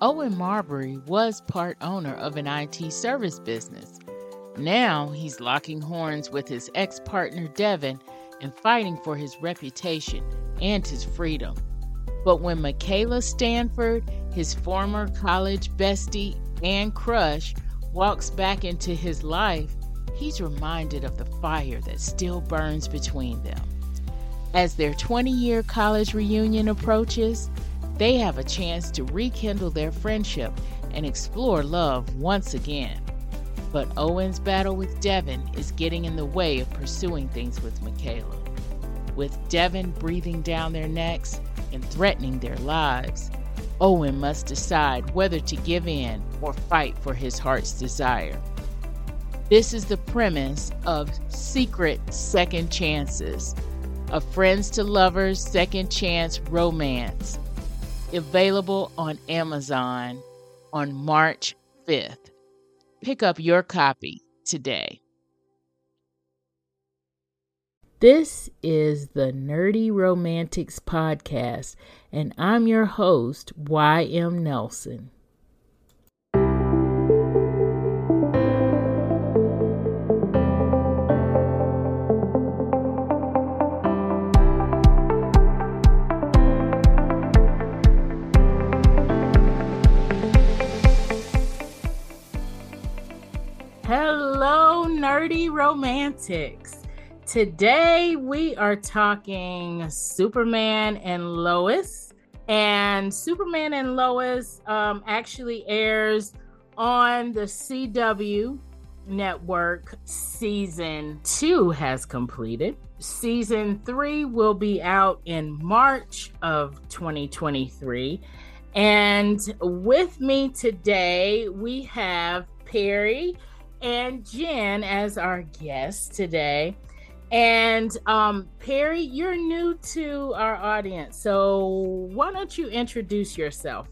Owen Marbury was part owner of an IT service business. Now he's locking horns with his ex partner Devin and fighting for his reputation and his freedom. But when Michaela Stanford, his former college bestie and crush, walks back into his life, he's reminded of the fire that still burns between them. As their 20 year college reunion approaches, they have a chance to rekindle their friendship and explore love once again. But Owen's battle with Devin is getting in the way of pursuing things with Michaela. With Devin breathing down their necks and threatening their lives, Owen must decide whether to give in or fight for his heart's desire. This is the premise of Secret Second Chances, a friends to lovers second chance romance available on Amazon on March 5th. Pick up your copy today. This is the Nerdy Romantics Podcast, and I'm your host, Y.M. Nelson. Nerdy Romantics. Today we are talking Superman and Lois. And Superman and Lois um, actually airs on the CW network. Season two has completed. Season three will be out in March of 2023. And with me today, we have Perry and Jen as our guests today. And um, Perry, you're new to our audience, so why don't you introduce yourself?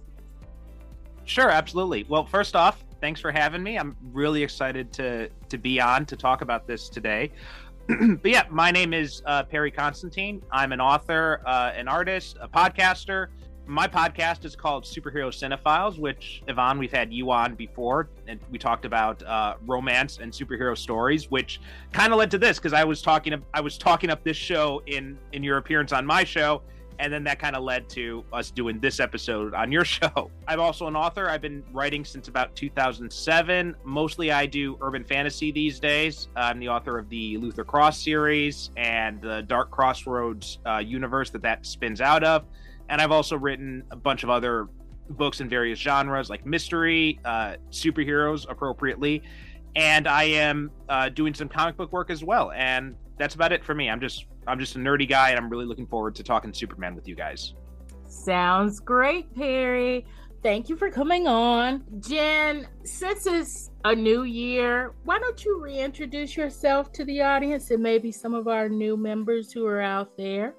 Sure, absolutely. Well, first off, thanks for having me. I'm really excited to to be on to talk about this today. but yeah, my name is uh, Perry Constantine. I'm an author, uh, an artist, a podcaster, my podcast is called Superhero Cinephiles, which Yvonne, we've had you on before, and we talked about uh, romance and superhero stories, which kind of led to this because I was talking, I was talking up this show in in your appearance on my show, and then that kind of led to us doing this episode on your show. I'm also an author. I've been writing since about 2007. Mostly, I do urban fantasy these days. I'm the author of the Luther Cross series and the Dark Crossroads uh, universe that that spins out of and I've also written a bunch of other books in various genres like mystery, uh, superheroes, appropriately, and I am uh, doing some comic book work as well. And that's about it for me. I'm just I'm just a nerdy guy, and I'm really looking forward to talking Superman with you guys. Sounds great, Perry. Thank you for coming on. Jen, since it's a new year, why don't you reintroduce yourself to the audience and maybe some of our new members who are out there?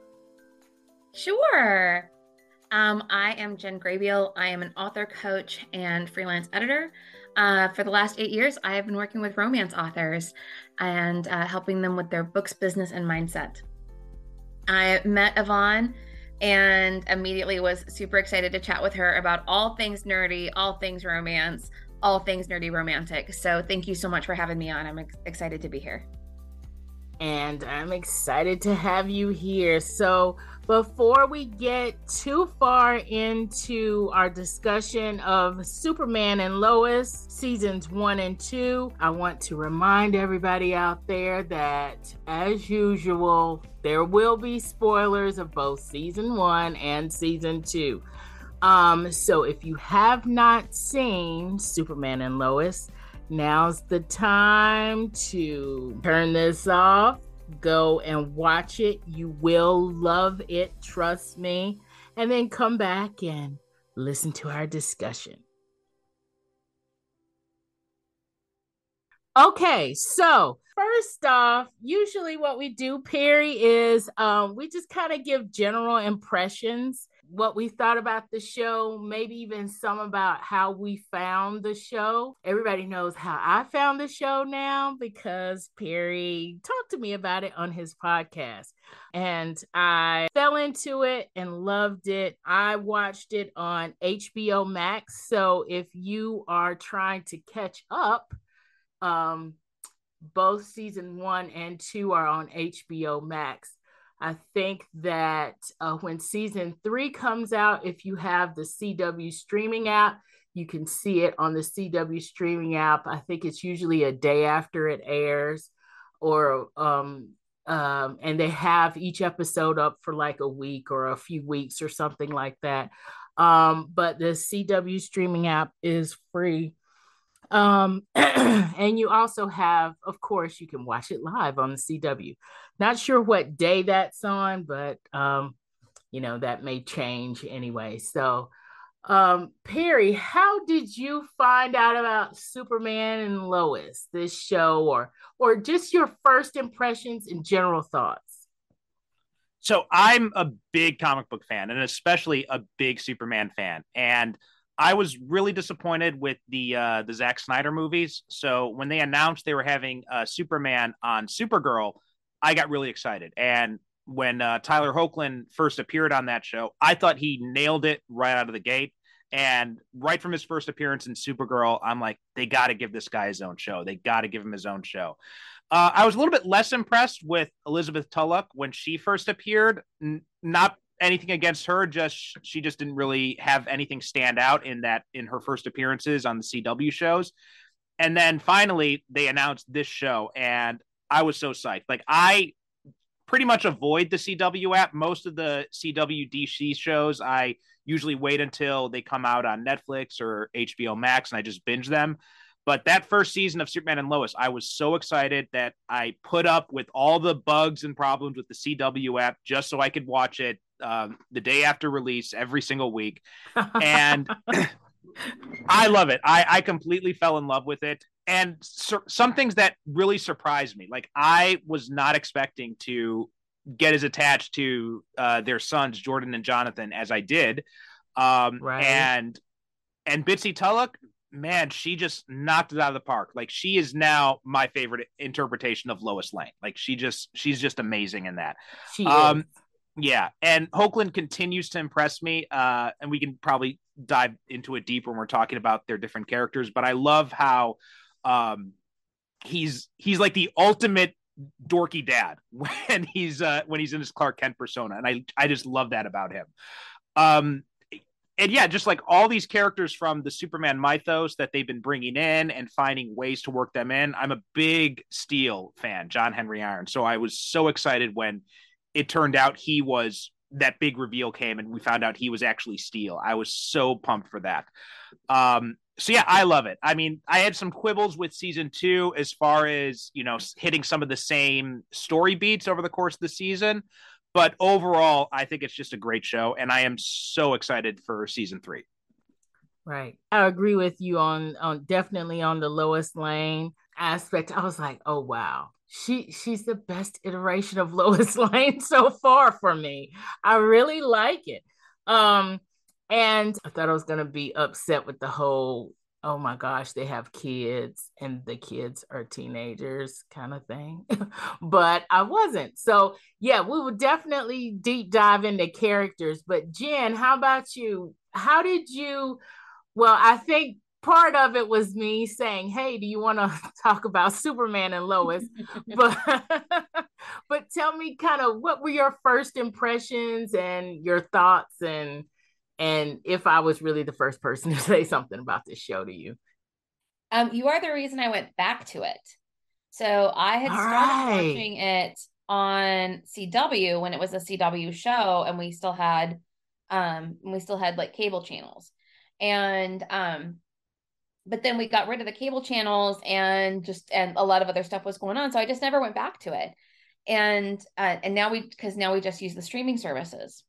Sure. Um, I am Jen Graybiel. I am an author, coach, and freelance editor. Uh, for the last eight years, I have been working with romance authors and uh, helping them with their books, business, and mindset. I met Yvonne and immediately was super excited to chat with her about all things nerdy, all things romance, all things nerdy romantic. So thank you so much for having me on. I'm ex- excited to be here. And I'm excited to have you here. So, before we get too far into our discussion of Superman and Lois seasons one and two, I want to remind everybody out there that, as usual, there will be spoilers of both season one and season two. Um, so if you have not seen Superman and Lois, now's the time to turn this off Go and watch it. You will love it, trust me. And then come back and listen to our discussion. Okay, so first off, usually what we do, Perry, is um, we just kind of give general impressions what we thought about the show, maybe even some about how we found the show. Everybody knows how I found the show now because Perry talked to me about it on his podcast. And I fell into it and loved it. I watched it on HBO Max. So if you are trying to catch up, um, both season one and two are on HBO Max. I think that uh, when season three comes out, if you have the CW streaming app, you can see it on the CW streaming app. I think it's usually a day after it airs, or um, um, and they have each episode up for like a week or a few weeks or something like that. Um, but the CW streaming app is free um, and you also have, of course, you can watch it live on the CW. Not sure what day that's on, but um, you know, that may change anyway. So, um, Perry, how did you find out about Superman and Lois, this show, or or just your first impressions and general thoughts? So I'm a big comic book fan, and especially a big Superman fan, and I was really disappointed with the uh, the Zack Snyder movies. So when they announced they were having uh, Superman on Supergirl, I got really excited. And when uh, Tyler Hoechlin first appeared on that show, I thought he nailed it right out of the gate. And right from his first appearance in Supergirl, I'm like, they got to give this guy his own show. They got to give him his own show. Uh, I was a little bit less impressed with Elizabeth Tulloch when she first appeared. N- not anything against her. Just she just didn't really have anything stand out in that in her first appearances on the CW shows. And then finally they announced this show, and I was so psyched. Like I pretty much avoid the CW app. Most of the CW DC shows I usually wait until they come out on Netflix or HBO Max and I just binge them. But that first season of Superman and Lois, I was so excited that I put up with all the bugs and problems with the CW app just so I could watch it um, the day after release every single week, and I love it. I, I completely fell in love with it. And sur- some things that really surprised me, like I was not expecting to get as attached to uh, their sons, Jordan and Jonathan, as I did. Um, right. And and Bitsie Tulloch, man, she just knocked it out of the park. Like she is now my favorite interpretation of Lois Lane. Like she just she's just amazing in that. She um, is. Yeah, and Hoechlin continues to impress me, uh, and we can probably dive into it deeper when we're talking about their different characters. But I love how um, he's he's like the ultimate dorky dad when he's uh, when he's in his Clark Kent persona, and I I just love that about him. Um, and yeah, just like all these characters from the Superman mythos that they've been bringing in and finding ways to work them in. I'm a big Steel fan, John Henry Irons. So I was so excited when it turned out he was that big reveal came and we found out he was actually Steel. I was so pumped for that. Um, so yeah, I love it. I mean, I had some quibbles with season two as far as you know hitting some of the same story beats over the course of the season, but overall, I think it's just a great show, and I am so excited for season three. Right, I agree with you on on definitely on the Lois Lane aspect. I was like, oh wow, she she's the best iteration of Lois Lane so far for me. I really like it. Um and I thought I was gonna be upset with the whole oh my gosh, they have kids and the kids are teenagers kind of thing. but I wasn't. So yeah, we will definitely deep dive into characters. But Jen, how about you? How did you well, I think part of it was me saying, "Hey, do you want to talk about Superman and Lois?" but but tell me kind of what were your first impressions and your thoughts and and if I was really the first person to say something about this show to you. Um, you are the reason I went back to it. So I had All started right. watching it on CW when it was a CW show, and we still had um we still had like cable channels. And um but then we got rid of the cable channels and just and a lot of other stuff was going on. So i just never went back to it. And uh, and now we because now we just use the streaming services.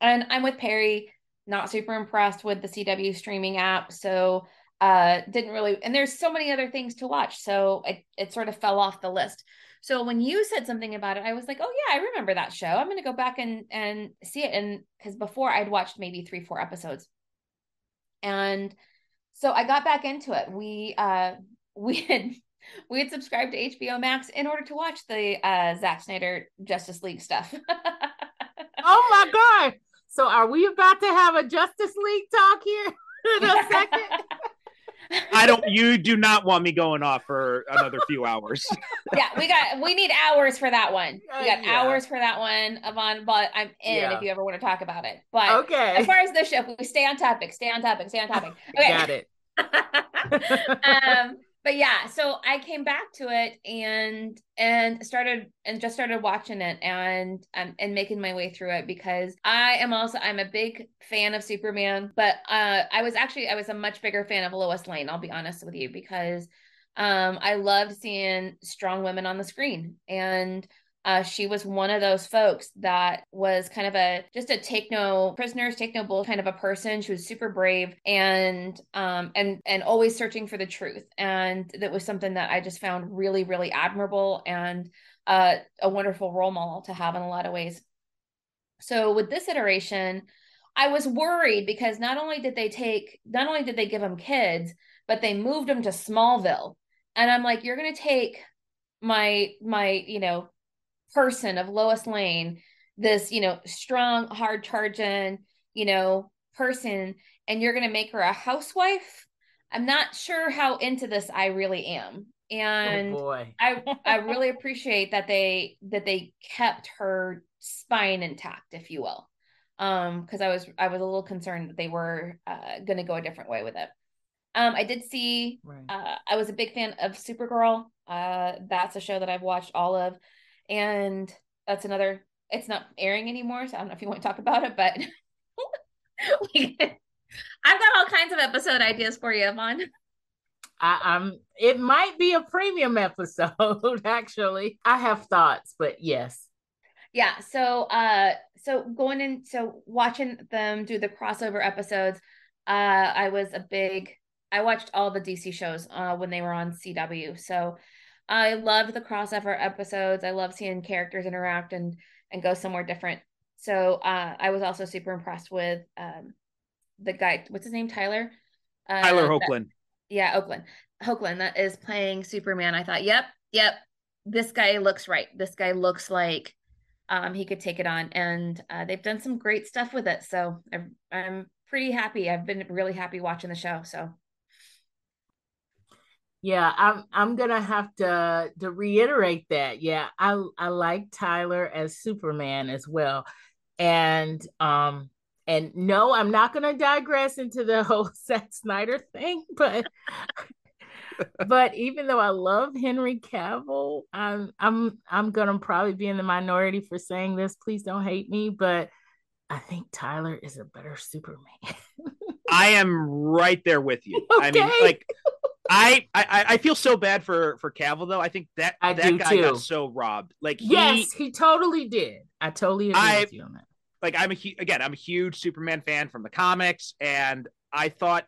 And i'm with perry not super impressed with the cw streaming app. So uh didn't really and there's so many other things to watch. So it, it sort of fell off the list. So when you said something about it, I was like, oh yeah, I remember that show. I'm going to go back and and see it. And because before I'd watched maybe three, four episodes, and so I got back into it. We uh we had we had subscribed to HBO Max in order to watch the uh Zack Snyder Justice League stuff. oh my god! So are we about to have a Justice League talk here in a second? I don't. You do not want me going off for another few hours. yeah, we got. We need hours for that one. We got yeah. hours for that one, Yvonne. But I'm in yeah. if you ever want to talk about it. But okay, as far as the show, we stay on topic. Stay on topic. Stay on topic. Okay. Got it. um, but yeah, so I came back to it and and started and just started watching it and um, and making my way through it because I am also I'm a big fan of Superman, but uh, I was actually I was a much bigger fan of Lois Lane. I'll be honest with you because um, I loved seeing strong women on the screen and uh, she was one of those folks that was kind of a just a take no prisoners, take no bull kind of a person. She was super brave and um and and always searching for the truth. And that was something that I just found really, really admirable and uh, a wonderful role model to have in a lot of ways. So with this iteration, I was worried because not only did they take, not only did they give them kids, but they moved them to Smallville. And I'm like, you're going to take my my you know person of Lois Lane, this, you know, strong, hard charging, you know, person, and you're going to make her a housewife. I'm not sure how into this I really am. Oh, and oh I I really appreciate that they that they kept her spine intact, if you will. Um, because I was I was a little concerned that they were uh, going to go a different way with it. Um, I did see. Right. Uh, I was a big fan of Supergirl. Uh, that's a show that I've watched all of and that's another it's not airing anymore so i don't know if you want to talk about it but i've got all kinds of episode ideas for you Yvonne. I, am it might be a premium episode actually. I have thoughts but yes. Yeah so uh so going in so watching them do the crossover episodes uh i was a big i watched all the dc shows uh when they were on cw so I loved the crossover episodes. I love seeing characters interact and and go somewhere different. So uh, I was also super impressed with um, the guy. What's his name? Tyler. Uh, Tyler. That, yeah, Oakland. Hoechlin that is playing Superman. I thought, yep, yep, this guy looks right. This guy looks like um, he could take it on, and uh, they've done some great stuff with it. So I'm, I'm pretty happy. I've been really happy watching the show. So yeah, I'm I'm gonna have to to reiterate that. Yeah, I I like Tyler as Superman as well. And um and no, I'm not gonna digress into the whole Zack Snyder thing, but but even though I love Henry Cavill, I'm I'm I'm gonna probably be in the minority for saying this. Please don't hate me, but I think Tyler is a better Superman. I am right there with you. Okay. I mean, like I, I I feel so bad for for Cavill though. I think that I that guy too. got so robbed. Like he, yes, he totally did. I totally agree I, with you on that. Like I'm a again, I'm a huge Superman fan from the comics, and I thought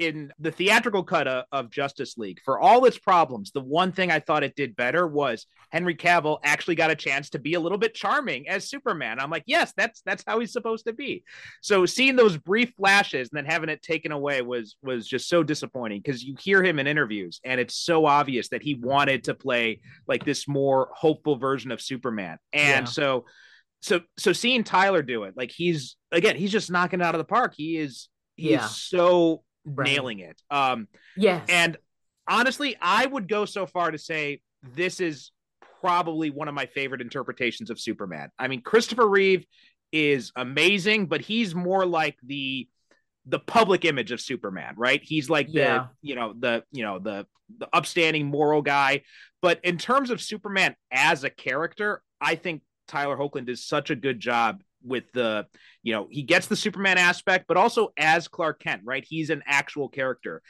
in the theatrical cut of, Justice League, for all its problems, the one thing I thought it did better was Henry Cavill actually got a chance to be a little bit charming as Superman. I'm like, yes, that's that's how he's supposed to be. So seeing those brief flashes and then having it taken away was was just so disappointing because you hear him in interviews and it's so obvious that he wanted to play like this more hopeful version of Superman. And yeah. so so so seeing Tyler do it, like he's again, he's just knocking it out of the park. He is he's yeah. so right. nailing it. Um, yes. And honestly, I would go so far to say this is probably one of my favorite interpretations of Superman. I mean, Christopher Reeve is amazing, but he's more like the the public image of Superman, right? He's like the yeah. you know the you know the the upstanding moral guy. But in terms of Superman as a character, I think Tyler Hoechlin does such a good job with the you know he gets the superman aspect but also as clark kent right? He's an actual character.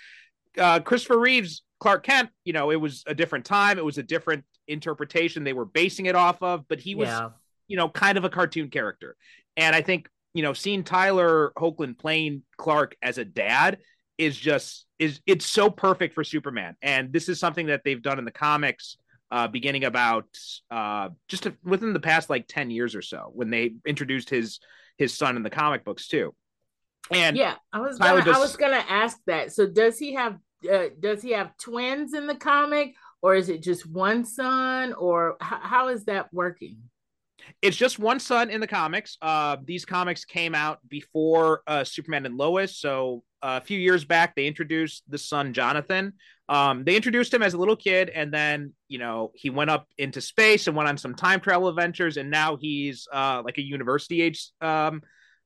Uh christopher reeves clark kent you know it was a different time. It was a different interpretation they were basing it off of but he was yeah. you know kind of a cartoon character. And i think you know seeing tyler hoechlin playing clark as a dad is just is it's so perfect for superman. And this is something that they've done in the comics uh, beginning about uh, just within the past like 10 years or so when they introduced his his son in the comic books too. And yeah, I was gonna, just, I was gonna ask that. So does he have uh, does he have twins in the comic, or is it just one son, or h- how is that working? It's just one son in the comics. Uh, these comics came out before uh, Superman and Lois, so a few years back they introduced the son Jonathan. Um, they introduced him as a little kid, and then you know he went up into space and went on some time travel adventures, and now he's uh, like a university age um,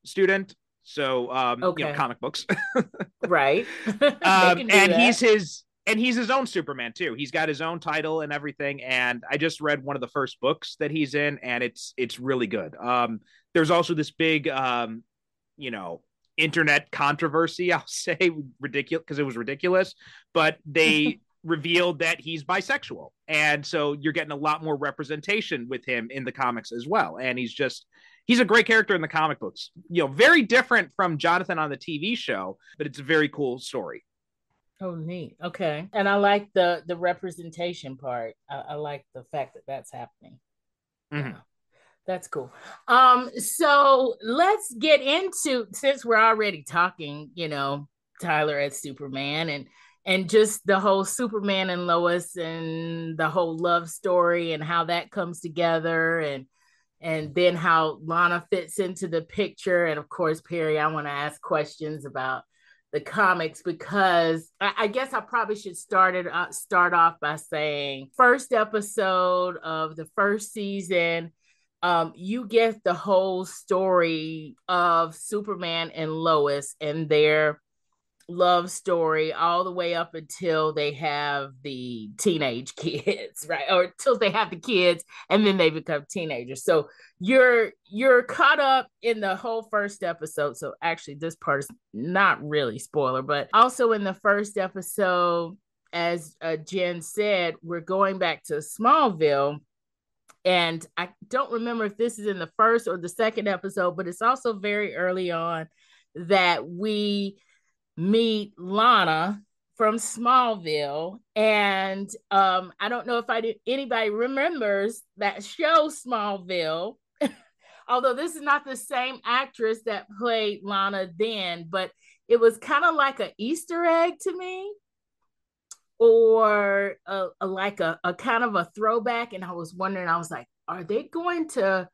student. So um, okay. you know, comic books, right? um, and that. he's his and he's his own Superman too. He's got his own title and everything. And I just read one of the first books that he's in, and it's it's really good. Um, there's also this big, um, you know, internet controversy. I'll say ridiculous because it was ridiculous, but they revealed that he's bisexual, and so you're getting a lot more representation with him in the comics as well. And he's just he's a great character in the comic books. You know, very different from Jonathan on the TV show, but it's a very cool story. Oh, neat. Okay, and I like the the representation part. I, I like the fact that that's happening. Mm-hmm. That's cool. Um, so let's get into since we're already talking, you know, Tyler as Superman and and just the whole Superman and Lois and the whole love story and how that comes together and and then how Lana fits into the picture. And of course, Perry, I want to ask questions about the comics because I, I, guess I probably should start it uh, start off by saying first episode of the first season. Um, you get the whole story of Superman and Lois and their love story all the way up until they have the teenage kids right? Or until they have the kids and then they become teenagers. So you're you're caught up in the whole first episode. So actually this part is not really spoiler but also in the first episode as uh, jen said we're going back to smallville and i don't remember if this is in the first or the second episode but it's also very early on that we meet Lana from Smallville. And um, I don't know if I did, anybody remembers that show Smallville. Although this is not the same actress that played Lana then, but it was kind of like an Easter egg to me, or a, a, like a, a kind of a throwback. And I was wondering, I was like, are they going to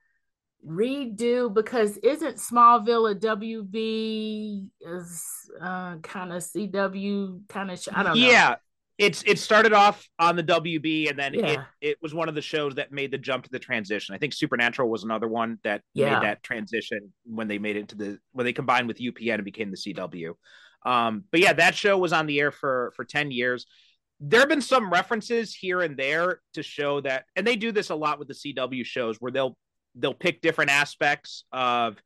redo because isn't Smallville a WB is uh, kind of CW kind of I don't know. Yeah. It's it started off on the WB and then yeah. it, it was one of the shows that made the jump to the transition. I think Supernatural was another one that yeah. made that transition when they made it to the when they combined with UPN and became the CW. Um, but yeah, that show was on the air for for 10 years. There have been some references here and there to show that, and they do this a lot with the CW shows where they'll they'll pick different aspects of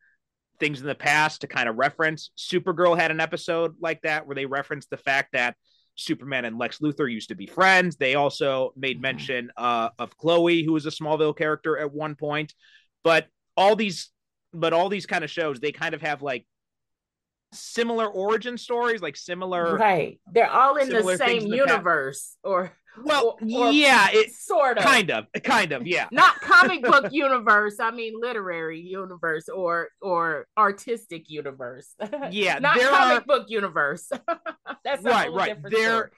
things in the past to kind of reference. Supergirl had an episode like that where they referenced the fact that Superman and Lex Luthor used to be friends. They also made mm-hmm. mention uh, of Chloe, who was a Smallville character at one point. But all these, but all these kind of shows, they kind of have like similar origin stories, like similar. Right. They're all in the same universe, or well, or, or yeah, it sort of, kind of, kind of, yeah. Not comic book universe. I mean, literary universe or or artistic universe. Yeah, not comic are... book universe. That's right, right. They're story.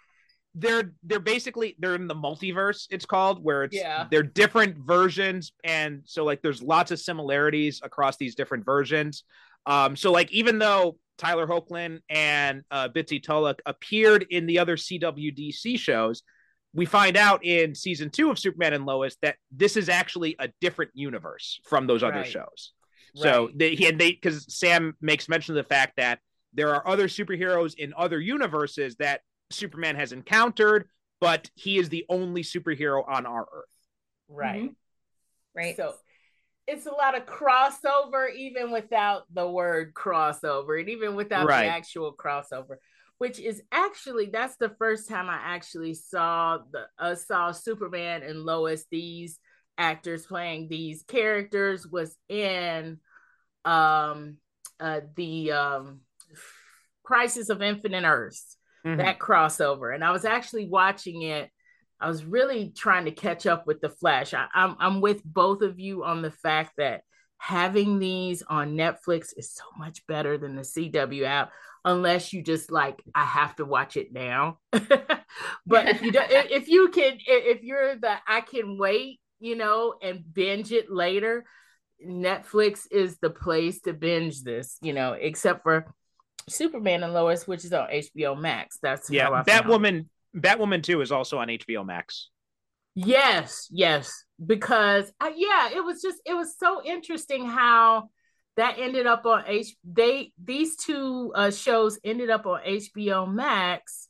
they're they're basically they're in the multiverse. It's called where it's yeah. they're different versions, and so like there's lots of similarities across these different versions. Um, so like even though Tyler Hoechlin and uh, Bitsie Tulloch appeared in the other CWDC shows we find out in season two of Superman and Lois that this is actually a different universe from those other right. shows. So they he and they because Sam makes mention of the fact that there are other superheroes in other universes that Superman has encountered, but he is the only superhero on our Earth. Right. Mm-hmm. Right. So it's a lot of crossover, even without the word crossover, and even without right. the actual crossover which is actually that's the first time I actually saw the uh, saw Superman and Lois. These actors playing these characters was in um uh the um Crisis of Infinite Earths, mm-hmm. that crossover. And I was actually watching it I was really trying to catch up with the Flash. I, I'm I'm with both of you on the fact that having these on Netflix is so much better than the CW app, unless you just like I have to watch it now. but if you don't, if you can, if you're the I can wait, you know, and binge it later, Netflix is the place to binge this, you know, except for Superman and Lois, which is on HBO Max. That's yeah. Batwoman, Batwoman Two is also on HBO Max. Yes, yes, because uh, yeah, it was just it was so interesting how that ended up on H. They these two uh, shows ended up on HBO Max,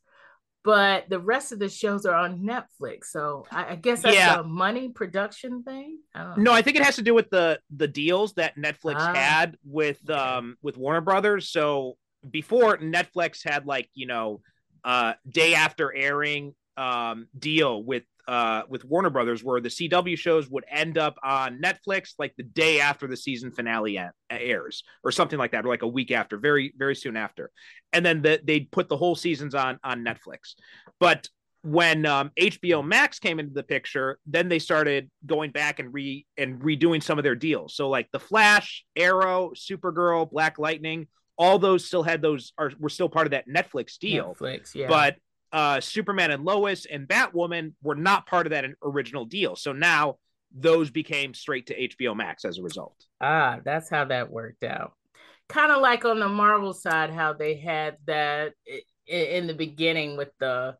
but the rest of the shows are on Netflix. So I, I guess that's yeah. a money production thing. I no, I think it has to do with the the deals that Netflix ah, had with okay. um with Warner Brothers. So before Netflix had like you know uh day after airing um deal with uh with Warner Brothers where the CW shows would end up on Netflix like the day after the season finale airs or something like that or like a week after very very soon after and then the, they'd put the whole seasons on on Netflix but when um, HBO Max came into the picture, then they started going back and re and redoing some of their deals. So like the Flash, Arrow, Supergirl, Black Lightning, all those still had those are were still part of that Netflix deal. Netflix, yeah. But uh, Superman and Lois and Batwoman were not part of that original deal. So now those became straight to HBO Max as a result. Ah, that's how that worked out. Kind of like on the Marvel side, how they had that in the beginning with the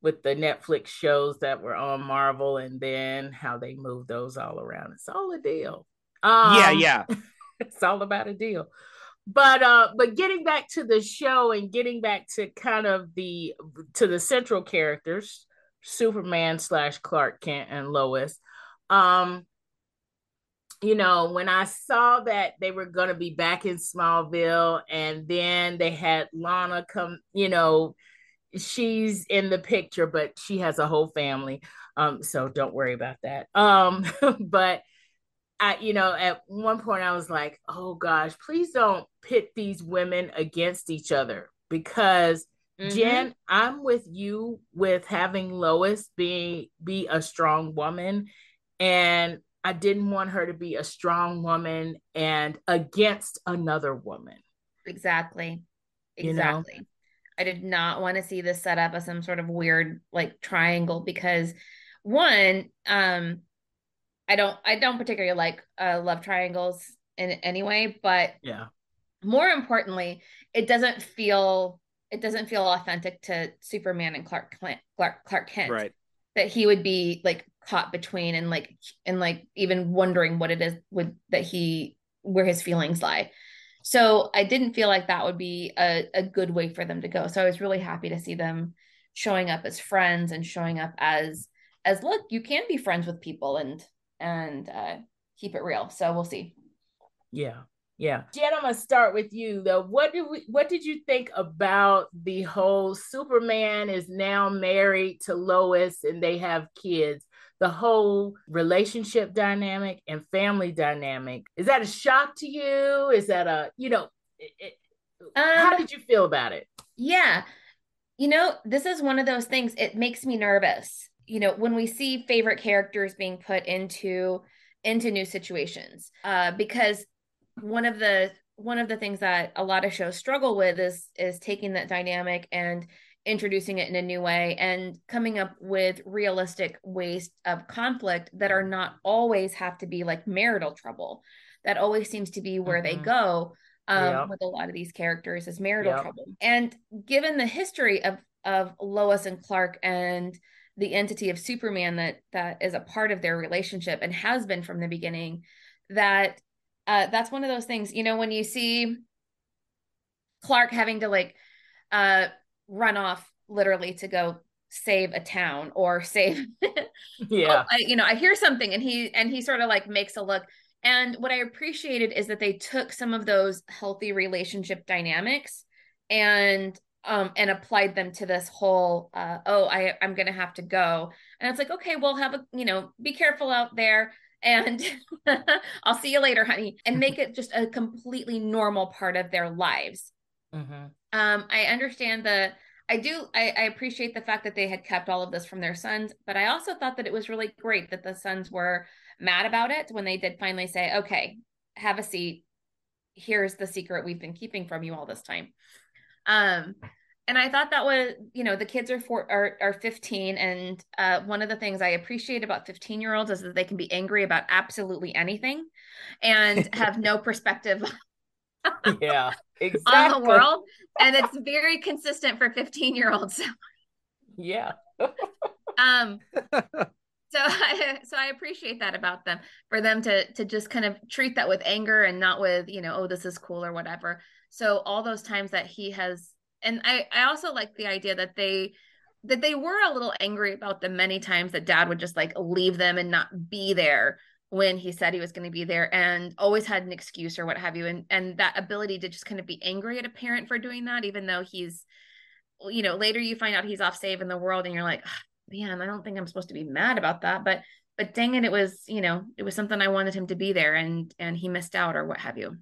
with the Netflix shows that were on Marvel, and then how they moved those all around. It's all a deal. Um, yeah, yeah. it's all about a deal but uh but getting back to the show and getting back to kind of the to the central characters superman slash clark kent and lois um you know when i saw that they were going to be back in smallville and then they had lana come you know she's in the picture but she has a whole family. Um so don't worry about that. Um but I, you know, at one point I was like, oh gosh, please don't pit these women against each other because mm-hmm. Jen, I'm with you with having Lois be be a strong woman. And I didn't want her to be a strong woman and against another woman. Exactly. Exactly. You know? I did not want to see this set up as some sort of weird like triangle because one, um, I don't I don't particularly like uh, love triangles in any way, but yeah. More importantly, it doesn't feel it doesn't feel authentic to Superman and Clark Clint, Clark Clark Kent. Right. That he would be like caught between and like and like even wondering what it is would that he where his feelings lie. So I didn't feel like that would be a, a good way for them to go. So I was really happy to see them showing up as friends and showing up as as look, you can be friends with people and and uh, keep it real. So we'll see. Yeah. Yeah. Jen, I'm gonna start with you though. What did we what did you think about the whole Superman is now married to Lois and they have kids? The whole relationship dynamic and family dynamic. Is that a shock to you? Is that a, you know, it, um, how did you feel about it? Yeah. You know, this is one of those things, it makes me nervous you know when we see favorite characters being put into into new situations uh because one of the one of the things that a lot of shows struggle with is is taking that dynamic and introducing it in a new way and coming up with realistic ways of conflict that are not always have to be like marital trouble that always seems to be where mm-hmm. they go um, yep. with a lot of these characters is marital yep. trouble and given the history of of lois and clark and the entity of Superman that that is a part of their relationship and has been from the beginning. That uh, that's one of those things. You know, when you see Clark having to like uh, run off literally to go save a town or save yeah oh, I, you know i hear something and he and he sort of like makes a look and what i appreciated is that they took some of those healthy relationship dynamics and um, and applied them to this whole uh, oh I I'm gonna have to go and it's like okay well have a you know be careful out there and I'll see you later honey and make it just a completely normal part of their lives. Mm-hmm. Um, I understand the I do I, I, appreciate the fact that they had kept all of this from their sons, but I also thought that it was really great that the sons were mad about it when they did finally say, "Okay, have a seat. Here's the secret we've been keeping from you all this time." Um, and I thought that was, you know, the kids are four are, are 15. And uh, one of the things I appreciate about 15 year olds is that they can be angry about absolutely anything and have no perspective yeah, exactly. on the world. And it's very consistent for 15 year olds. yeah. um so I so I appreciate that about them for them to to just kind of treat that with anger and not with, you know, oh, this is cool or whatever. So all those times that he has and I I also like the idea that they that they were a little angry about the many times that dad would just like leave them and not be there when he said he was going to be there and always had an excuse or what have you. And and that ability to just kind of be angry at a parent for doing that even though he's you know later you find out he's off saving the world and you're like man i don't think i'm supposed to be mad about that. But but dang it it was you know it was something i wanted him to be there and and he missed out or what have you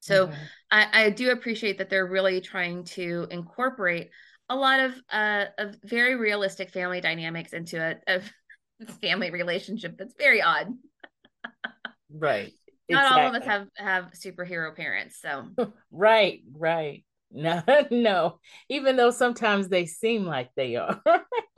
so mm-hmm. I, I do appreciate that they're really trying to incorporate a lot of uh, of very realistic family dynamics into a, a family relationship that's very odd. right. Not exactly. all of us have have superhero parents, so right, right. No, no. Even though sometimes they seem like they are.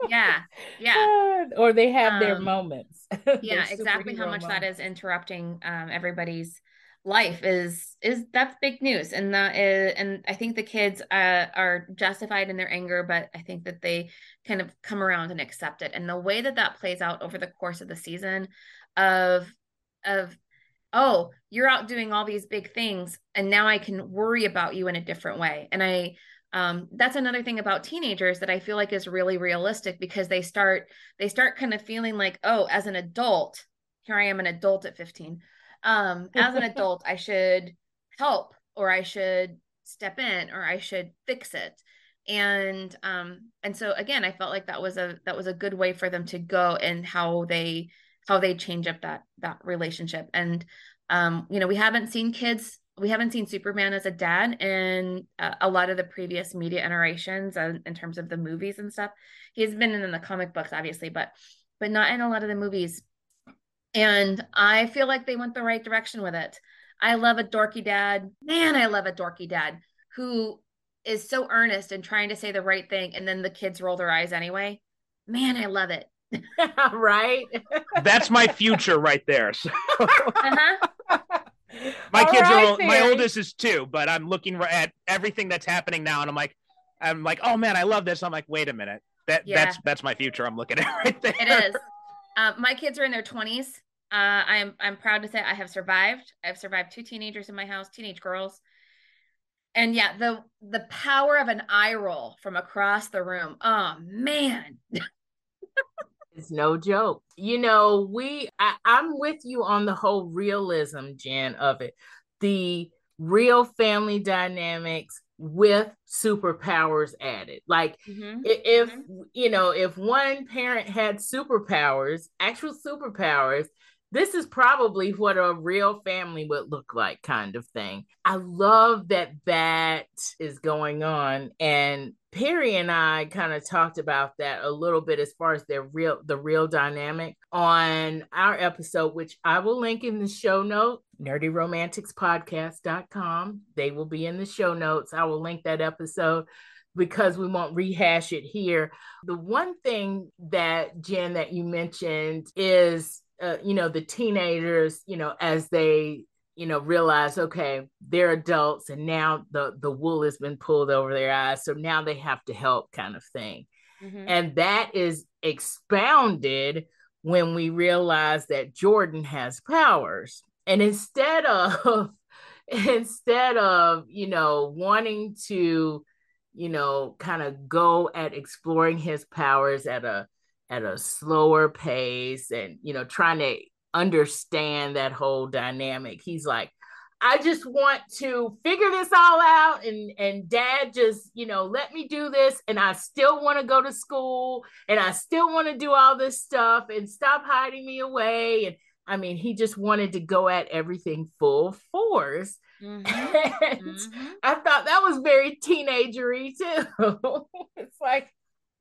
yeah, yeah. Or they have um, their moments. yeah, exactly how much moments. that is interrupting um, everybody's life is is that's big news. And that is and i think the kids uh, are justified in their anger but i think that they kind of come around and accept it. And the way that that plays out over the course of the season of of oh you're out doing all these big things and now i can worry about you in a different way. And i um, that's another thing about teenagers that i feel like is really realistic because they start they start kind of feeling like oh as an adult here i am an adult at 15 um as an adult i should help or i should step in or i should fix it. And um and so again i felt like that was a that was a good way for them to go and how they how they change up that that relationship. And um you know we haven't seen kids we haven't seen superman as a dad in uh, a lot of the previous media iterations uh, in terms of the movies and stuff. He's been in the comic books obviously but but not in a lot of the movies and I feel like they went the right direction with it. I love a dorky dad. Man, I love a dorky dad who is so earnest and trying to say the right thing. And then the kids roll their eyes anyway. Man, I love it. right? That's my future right there. So. uh-huh. My All kids right, are my oldest is two, but I'm looking at everything that's happening now, and I'm like, I'm like, oh man, I love this. I'm like, wait a minute, that yeah. that's that's my future. I'm looking at right there. It is. Uh, my kids are in their 20s. Uh, I'm I'm proud to say I have survived. I've survived two teenagers in my house, teenage girls. And yeah, the the power of an eye roll from across the room. Oh man. it's no joke. You know, we I, I'm with you on the whole realism, Jan, of it. The real family dynamics with superpowers added. Like mm-hmm. if mm-hmm. you know, if one parent had superpowers, actual superpowers, this is probably what a real family would look like kind of thing. I love that that is going on and Perry and I kind of talked about that a little bit as far as their real the real dynamic on our episode which I will link in the show note nerdyromanticspodcast.com. They will be in the show notes. I will link that episode because we won't rehash it here. The one thing that Jen that you mentioned is uh, you know the teenagers, you know, as they you know realize okay they're adults and now the the wool has been pulled over their eyes so now they have to help kind of thing mm-hmm. and that is expounded when we realize that jordan has powers and instead of instead of you know wanting to you know kind of go at exploring his powers at a at a slower pace and you know trying to understand that whole dynamic he's like i just want to figure this all out and and dad just you know let me do this and i still want to go to school and i still want to do all this stuff and stop hiding me away and i mean he just wanted to go at everything full force Mm-hmm. mm-hmm. I thought that was very teenagery too. It's like,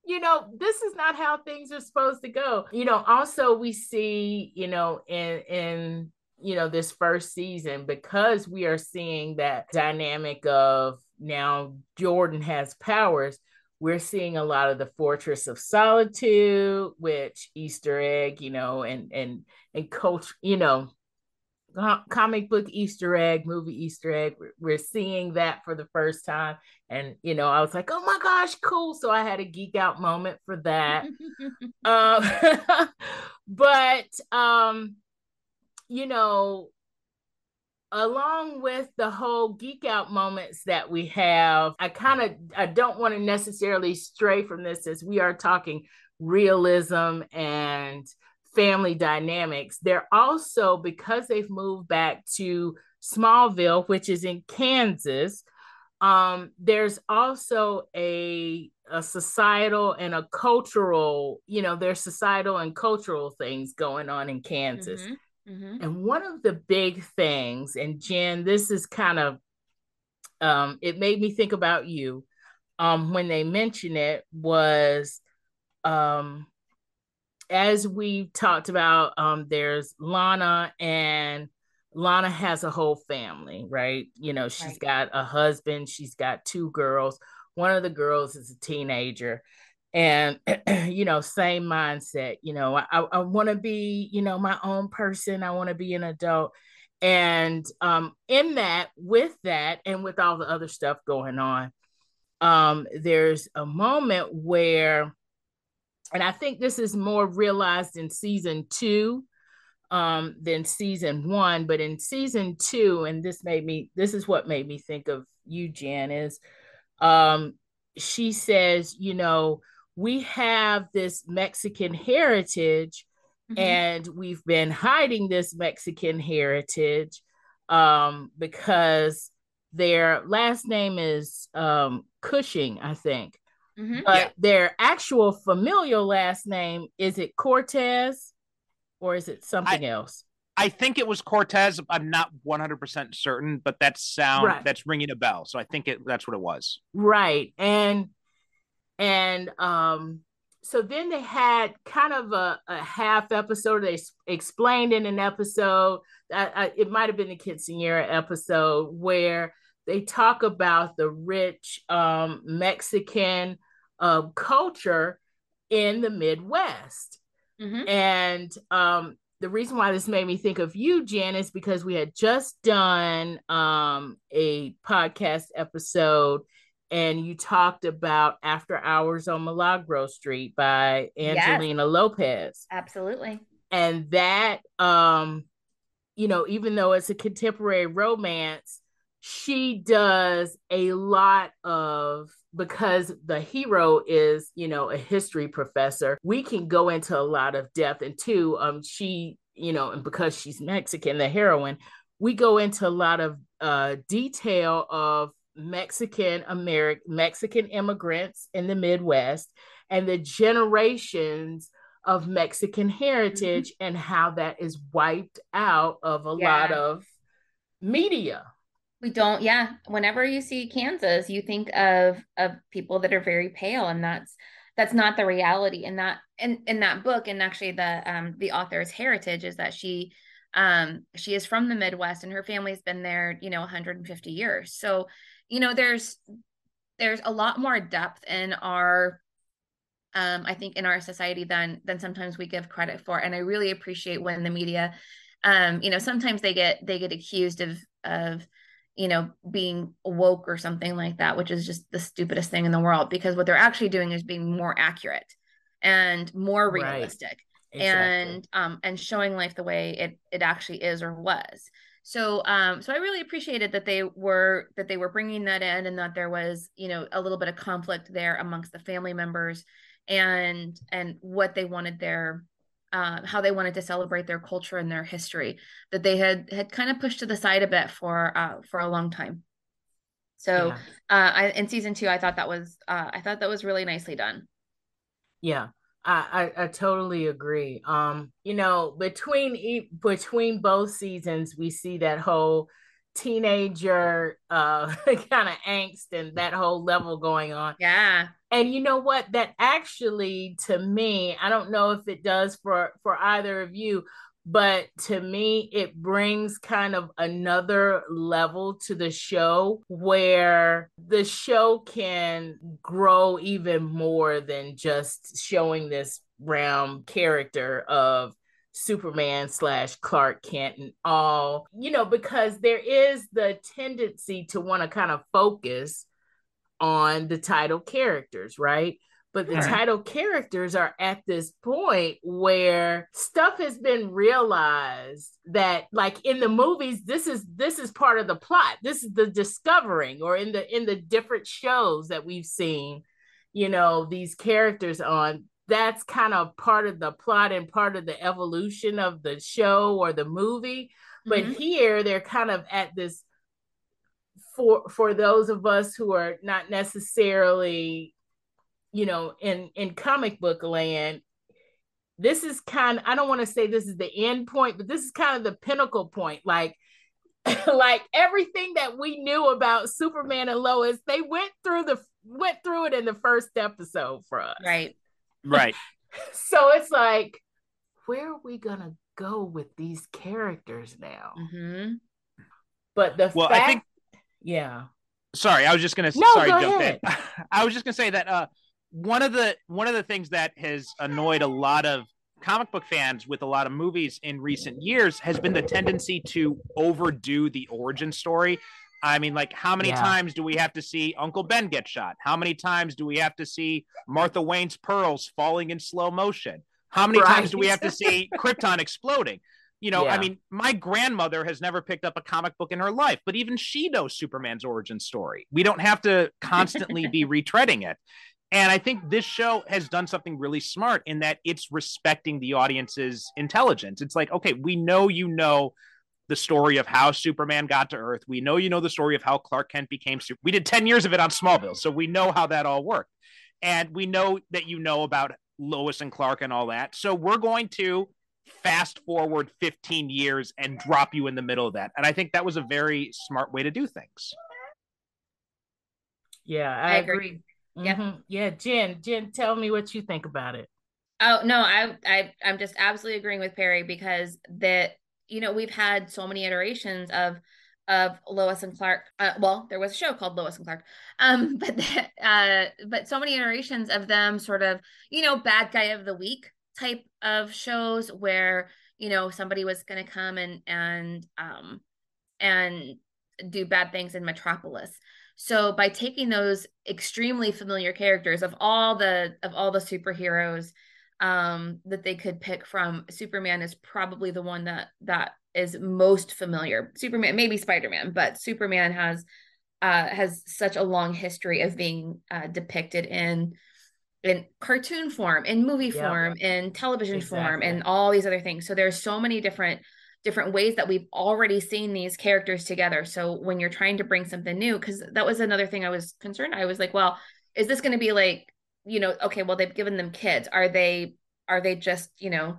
you know, this is not how things are supposed to go. You know, also we see, you know, in in you know this first season because we are seeing that dynamic of now Jordan has powers we're seeing a lot of the fortress of solitude which easter egg you know and and and coach you know comic book easter egg movie easter egg we're seeing that for the first time. And you know i was like oh my gosh cool. So i had a geek out moment for that. Um but um you know along with the whole geek out moments that we have i kind of i don't want to necessarily stray from this as we are talking realism and family dynamics. They're also because they've moved back to smallville which is in kansas um, there's also a a societal and a cultural you know there's societal and cultural things going on in kansas. Mm-hmm Mm-hmm. And one of the big things, and Jen, this is kind of, um, it made me think about you um, when they mentioned it, was um, as we talked about, um, there's Lana, and Lana has a whole family, right? You know, she's right. got a husband, she's got two girls. One of the girls is a teenager and you know same mindset you know i, I want to be you know my own person i want to be an adult and um in that with that and with all the other stuff going on um there's a moment where and i think this is more realized in season two um than season one but in season two and this made me this is what made me think of you jan is um she says you know we have this Mexican heritage mm-hmm. and we've been hiding this Mexican heritage um, because their last name is um, Cushing, I think. Mm-hmm. But yeah. their actual familial last name is it Cortez or is it something I, else? I think it was Cortez. I'm not 100% certain, but that sound right. that's ringing a bell. So I think it that's what it was. Right. And and um so then they had kind of a, a half episode they explained in an episode that uh, it might have been the quinceanera episode where they talk about the rich um, mexican uh, culture in the midwest mm-hmm. and um, the reason why this made me think of you jan is because we had just done um, a podcast episode and you talked about After Hours on Milagro Street by Angelina yes. Lopez. Absolutely. And that um you know, even though it's a contemporary romance, she does a lot of because the hero is, you know, a history professor. We can go into a lot of depth and two, um she, you know, and because she's Mexican, the heroine, we go into a lot of uh detail of Mexican American Mexican immigrants in the Midwest and the generations of Mexican heritage mm-hmm. and how that is wiped out of a yeah. lot of media. We don't, yeah. Whenever you see Kansas, you think of of people that are very pale, and that's that's not the reality. In that in in that book, and actually the um the author's heritage is that she um she is from the Midwest and her family's been there, you know, 150 years. So you know there's there's a lot more depth in our um, I think in our society than than sometimes we give credit for. And I really appreciate when the media, um, you know, sometimes they get they get accused of of you know being woke or something like that, which is just the stupidest thing in the world. Because what they're actually doing is being more accurate and more realistic, right. exactly. and um, and showing life the way it it actually is or was. So, um, so I really appreciated that they were that they were bringing that in, and that there was, you know, a little bit of conflict there amongst the family members, and and what they wanted their, uh, how they wanted to celebrate their culture and their history that they had had kind of pushed to the side a bit for uh, for a long time. So, yeah. uh, I, in season two, I thought that was uh, I thought that was really nicely done. Yeah, I, I, I totally agree. Um, you know, between between both seasons, we see that whole teenager uh kind of angst and that whole level going on. Yeah. and you know what that actually to me i don't know if it does for for either of you but to me it brings kind of another level to the show where the show can grow even more than just showing this round character of Superman slash Clark Kent and all, you know, because there is the tendency to want to kind of focus on the title characters, right? But the title characters are at this point where stuff has been realized that like in the movies this is this is part of the plot. This is the discovering or in the in the different shows that we've seen, you know, these characters on that's kind of part of the plot and part of the evolution of the show or the movie. But mm-hmm. here they're kind of at this for for those of us who are not necessarily, you know, in in comic book land, this is kind of, I don't want to say this is the end point, but this is kind of the pinnacle point. Like like everything that we knew about Superman and Lois, they went through the went through it in the first episode for us. Right. Right. so it's like, where are we gonna go with these characters now? Mm-hmm. But the well, fact, I think, yeah. Sorry, I was just gonna. No, sorry, go jump ahead. in. I was just gonna say that uh, one of the one of the things that has annoyed a lot of comic book fans with a lot of movies in recent years has been the tendency to overdo the origin story I mean, like, how many yeah. times do we have to see Uncle Ben get shot? How many times do we have to see Martha Wayne's pearls falling in slow motion? How many right. times do we have to see Krypton exploding? You know, yeah. I mean, my grandmother has never picked up a comic book in her life, but even she knows Superman's origin story. We don't have to constantly be retreading it. And I think this show has done something really smart in that it's respecting the audience's intelligence. It's like, okay, we know you know the story of how Superman got to Earth. We know you know the story of how Clark Kent became super. We did 10 years of it on Smallville, so we know how that all worked. And we know that you know about Lois and Clark and all that. So we're going to fast forward 15 years and drop you in the middle of that. And I think that was a very smart way to do things. Yeah, I, I agree. agree. Mm-hmm. Yeah. Yeah, Jen, Jen, tell me what you think about it. Oh no, I I I'm just absolutely agreeing with Perry because that you know, we've had so many iterations of of Lois and Clark. Uh, well, there was a show called Lois and Clark, um, but uh, but so many iterations of them, sort of, you know, bad guy of the week type of shows where you know somebody was going to come and and um and do bad things in Metropolis. So by taking those extremely familiar characters of all the of all the superheroes um, that they could pick from. Superman is probably the one that that is most familiar. Superman, maybe Spider Man, but Superman has uh, has such a long history of being uh, depicted in in cartoon form, in movie yeah. form, in television exactly. form, and all these other things. So there's so many different different ways that we've already seen these characters together. So when you're trying to bring something new, because that was another thing I was concerned. I was like, well, is this going to be like you know, okay, well, they've given them kids. Are they are they just, you know,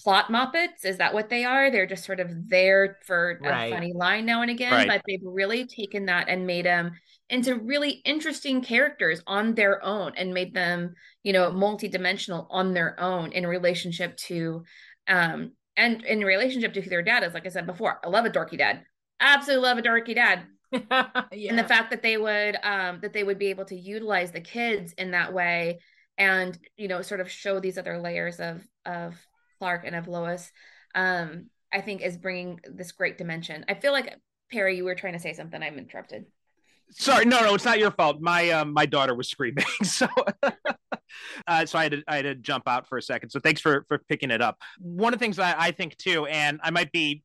plot moppets? Is that what they are? They're just sort of there for right. a funny line now and again, right. but they've really taken that and made them into really interesting characters on their own and made them, you know, multidimensional on their own in relationship to um and in relationship to who their dad is. Like I said before, I love a dorky dad. Absolutely love a dorky dad. yeah. and the fact that they would um that they would be able to utilize the kids in that way and you know sort of show these other layers of of clark and of lois um i think is bringing this great dimension i feel like perry you were trying to say something i'm interrupted sorry no no it's not your fault my um my daughter was screaming so uh, so I had to I had to jump out for a second. So thanks for for picking it up. One of the things I, I think too, and I might be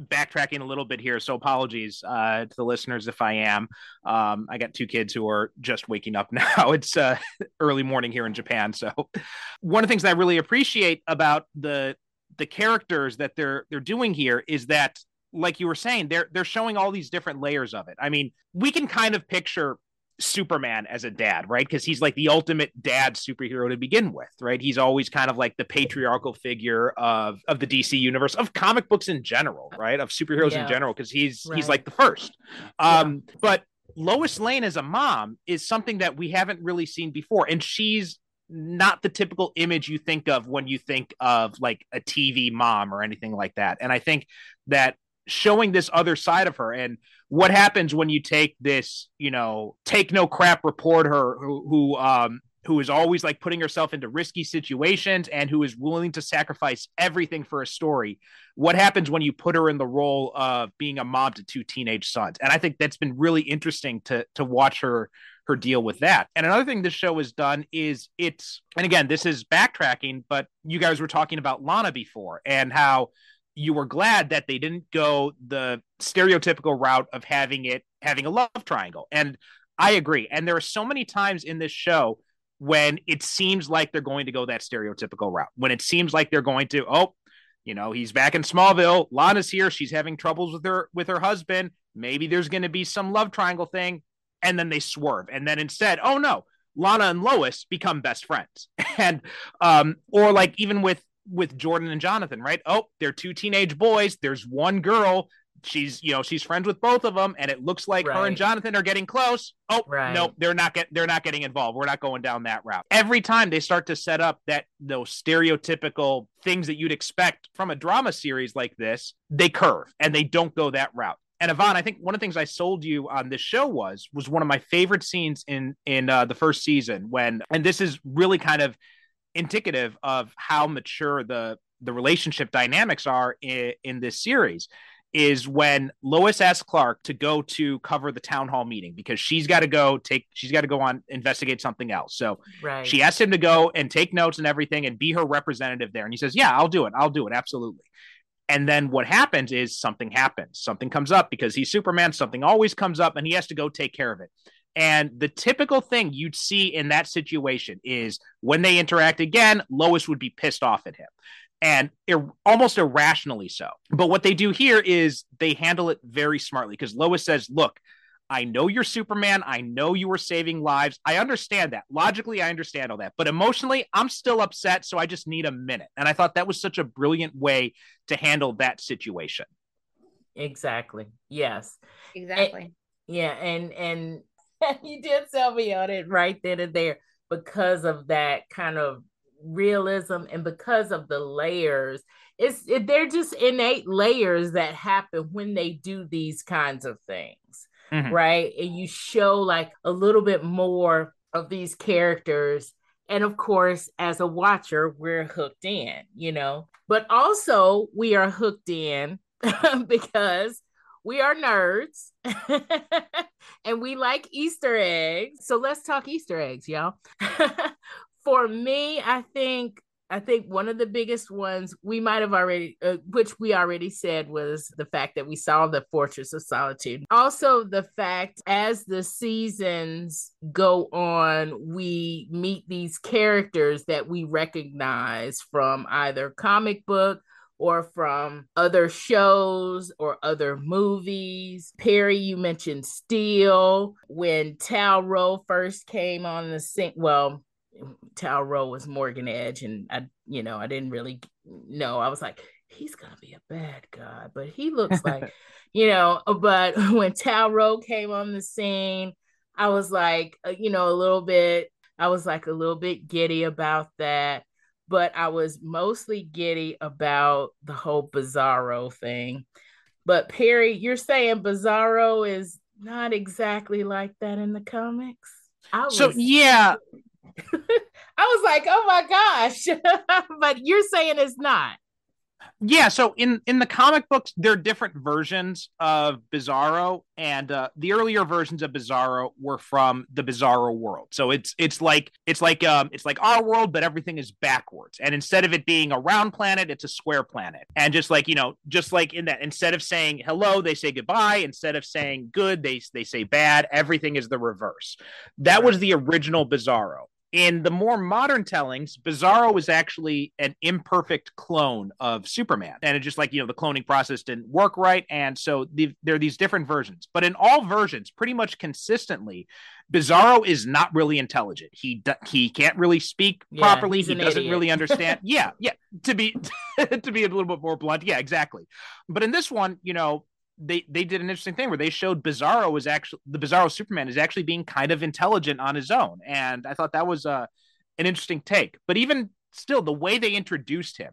backtracking a little bit here, so apologies uh, to the listeners if I am. Um, I got two kids who are just waking up now. It's uh, early morning here in Japan, so one of the things I really appreciate about the the characters that they're they're doing here is that like you were saying they're they're showing all these different layers of it i mean we can kind of picture Superman as a dad, right? Because he's like the ultimate dad superhero to begin with, right? He's always kind of like the patriarchal figure of of the DC universe, of comic books in general, right? Of superheroes yeah. in general, because he's right. he's like the first. Um, yeah. but Lois Lane as a mom is something that we haven't really seen before. And she's not the typical image you think of when you think of like a TV mom or anything like that. And I think that showing this other side of her and what happens when you take this, you know, take no crap reporter who, who um who is always like putting herself into risky situations and who is willing to sacrifice everything for a story. What happens when you put her in the role of being a mom to two teenage sons? And I think that's been really interesting to to watch her her deal with that. And another thing this show has done is it's and again, this is backtracking, but you guys were talking about Lana before and how you were glad that they didn't go the stereotypical route of having it having a love triangle. And I agree. And there are so many times in this show when it seems like they're going to go that stereotypical route, when it seems like they're going to, oh, you know, he's back in Smallville. Lana's here. She's having troubles with her with her husband. Maybe there's going to be some love triangle thing, and then they swerve. And then instead, oh no, Lana and Lois become best friends. and um, or like even with with Jordan and Jonathan, right? Oh, they're two teenage boys. There's one girl she's you know she's friends with both of them and it looks like right. her and jonathan are getting close oh right. no they're not get they're not getting involved we're not going down that route every time they start to set up that those stereotypical things that you'd expect from a drama series like this they curve and they don't go that route and Yvonne, I think one of the things I sold you on this show was was one of my favorite scenes in in uh, the first season when, and this is really kind of indicative of how mature the the relationship dynamics are in, in this series is when Lois asks Clark to go to cover the town hall meeting because she's got to go take she's got to go on investigate something else. So right. she asks him to go and take notes and everything and be her representative there. And he says, "Yeah, I'll do it. I'll do it. Absolutely." And then what happens is something happens. Something comes up because he's Superman. Something always comes up and he has to go take care of it. And the typical thing you'd see in that situation is when they interact again, Lois would be pissed off at him and ir- almost irrationally so. But what they do here is they handle it very smartly because Lois says, Look, I know you're Superman. I know you were saving lives. I understand that. Logically, I understand all that. But emotionally, I'm still upset. So I just need a minute. And I thought that was such a brilliant way to handle that situation. Exactly. Yes. Exactly. And, yeah. And, and, you did sell me on it right then and there because of that kind of realism and because of the layers. It's it, they're just innate layers that happen when they do these kinds of things mm-hmm. right? And you show like a little bit more of these characters. And of course as a watcher we're hooked in you know? But also we are hooked in because we are nerds and we like Easter eggs. So let's talk Easter eggs, y'all for me, I think I think one of the biggest ones we might have already, uh, which we already said, was the fact that we saw the Fortress of Solitude. Also, the fact as the seasons go on, we meet these characters that we recognize from either comic book or from other shows or other movies. Perry, you mentioned Steel. When Tal-Rho first came on the scene, well, Tal-Rho was Morgan Edge, and I, you know, I didn't really know. I was like, he's gonna be a bad guy, but he looks like, you know. But when Tal-Rho came on the scene, I was like, uh, you know, a little bit. I was like a little bit giddy about that, but I was mostly giddy about the whole Bizarro thing. But Perry, you're saying Bizarro is not exactly like that in the comics. I was, so yeah, I was like, oh my gosh. but you're saying it's not. Yeah, so in in the comic books, there are different versions of Bizarro, and uh, the earlier versions of Bizarro were from the Bizarro world. So it's it's like it's like um it's like our world, but everything is backwards. And instead of it being a round planet, it's a square planet. And just like you know, just like in that, instead of saying hello, they say goodbye. Instead of saying good, they they say bad. Everything is the reverse. That was the original Bizarro. In the more modern tellings, Bizarro is actually an imperfect clone of Superman. And it's just like, you know, the cloning process didn't work right. And so the, there are these different versions. But in all versions, pretty much consistently, Bizarro is not really intelligent. He he can't really speak yeah, properly. He doesn't idiot. really understand. yeah, yeah. To be to be a little bit more blunt, yeah, exactly. But in this one, you know, they they did an interesting thing where they showed Bizarro was actually the Bizarro Superman is actually being kind of intelligent on his own, and I thought that was uh, an interesting take. But even still, the way they introduced him,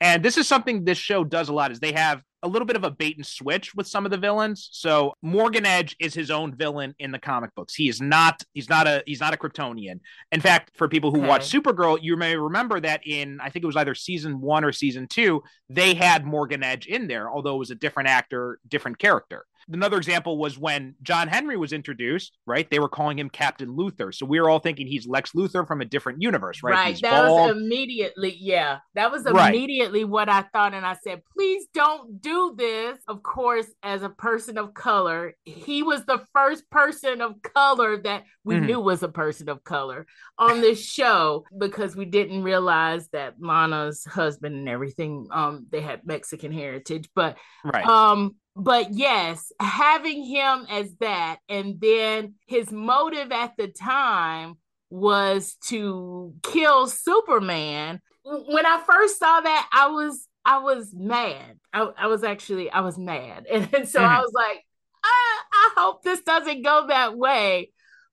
and this is something this show does a lot, is they have a little bit of a bait and switch with some of the villains. So Morgan Edge is his own villain in the comic books. He is not he's not a he's not a Kryptonian. In fact, for people who okay. watch Supergirl, you may remember that in I think it was either season 1 or season 2, they had Morgan Edge in there, although it was a different actor, different character another example was when John Henry was introduced, right? They were calling him Captain Luthor. So we were all thinking he's Lex Luthor from a different universe, right? Right. He's that bald. was immediately, yeah. That was immediately right. what I thought. And I said, please don't do this. Of course, as a person of color, he was the first person of color that we mm-hmm. knew was a person of color on this show because we didn't realize that Lana's husband and everything, um, they had Mexican heritage. But right. um but yes, having him as that, and then his motive at the time was to kill Superman. When I first saw that, I was I was mad. I, I was actually I was mad, and, and so mm-hmm. I was like, I, I hope this doesn't go that way.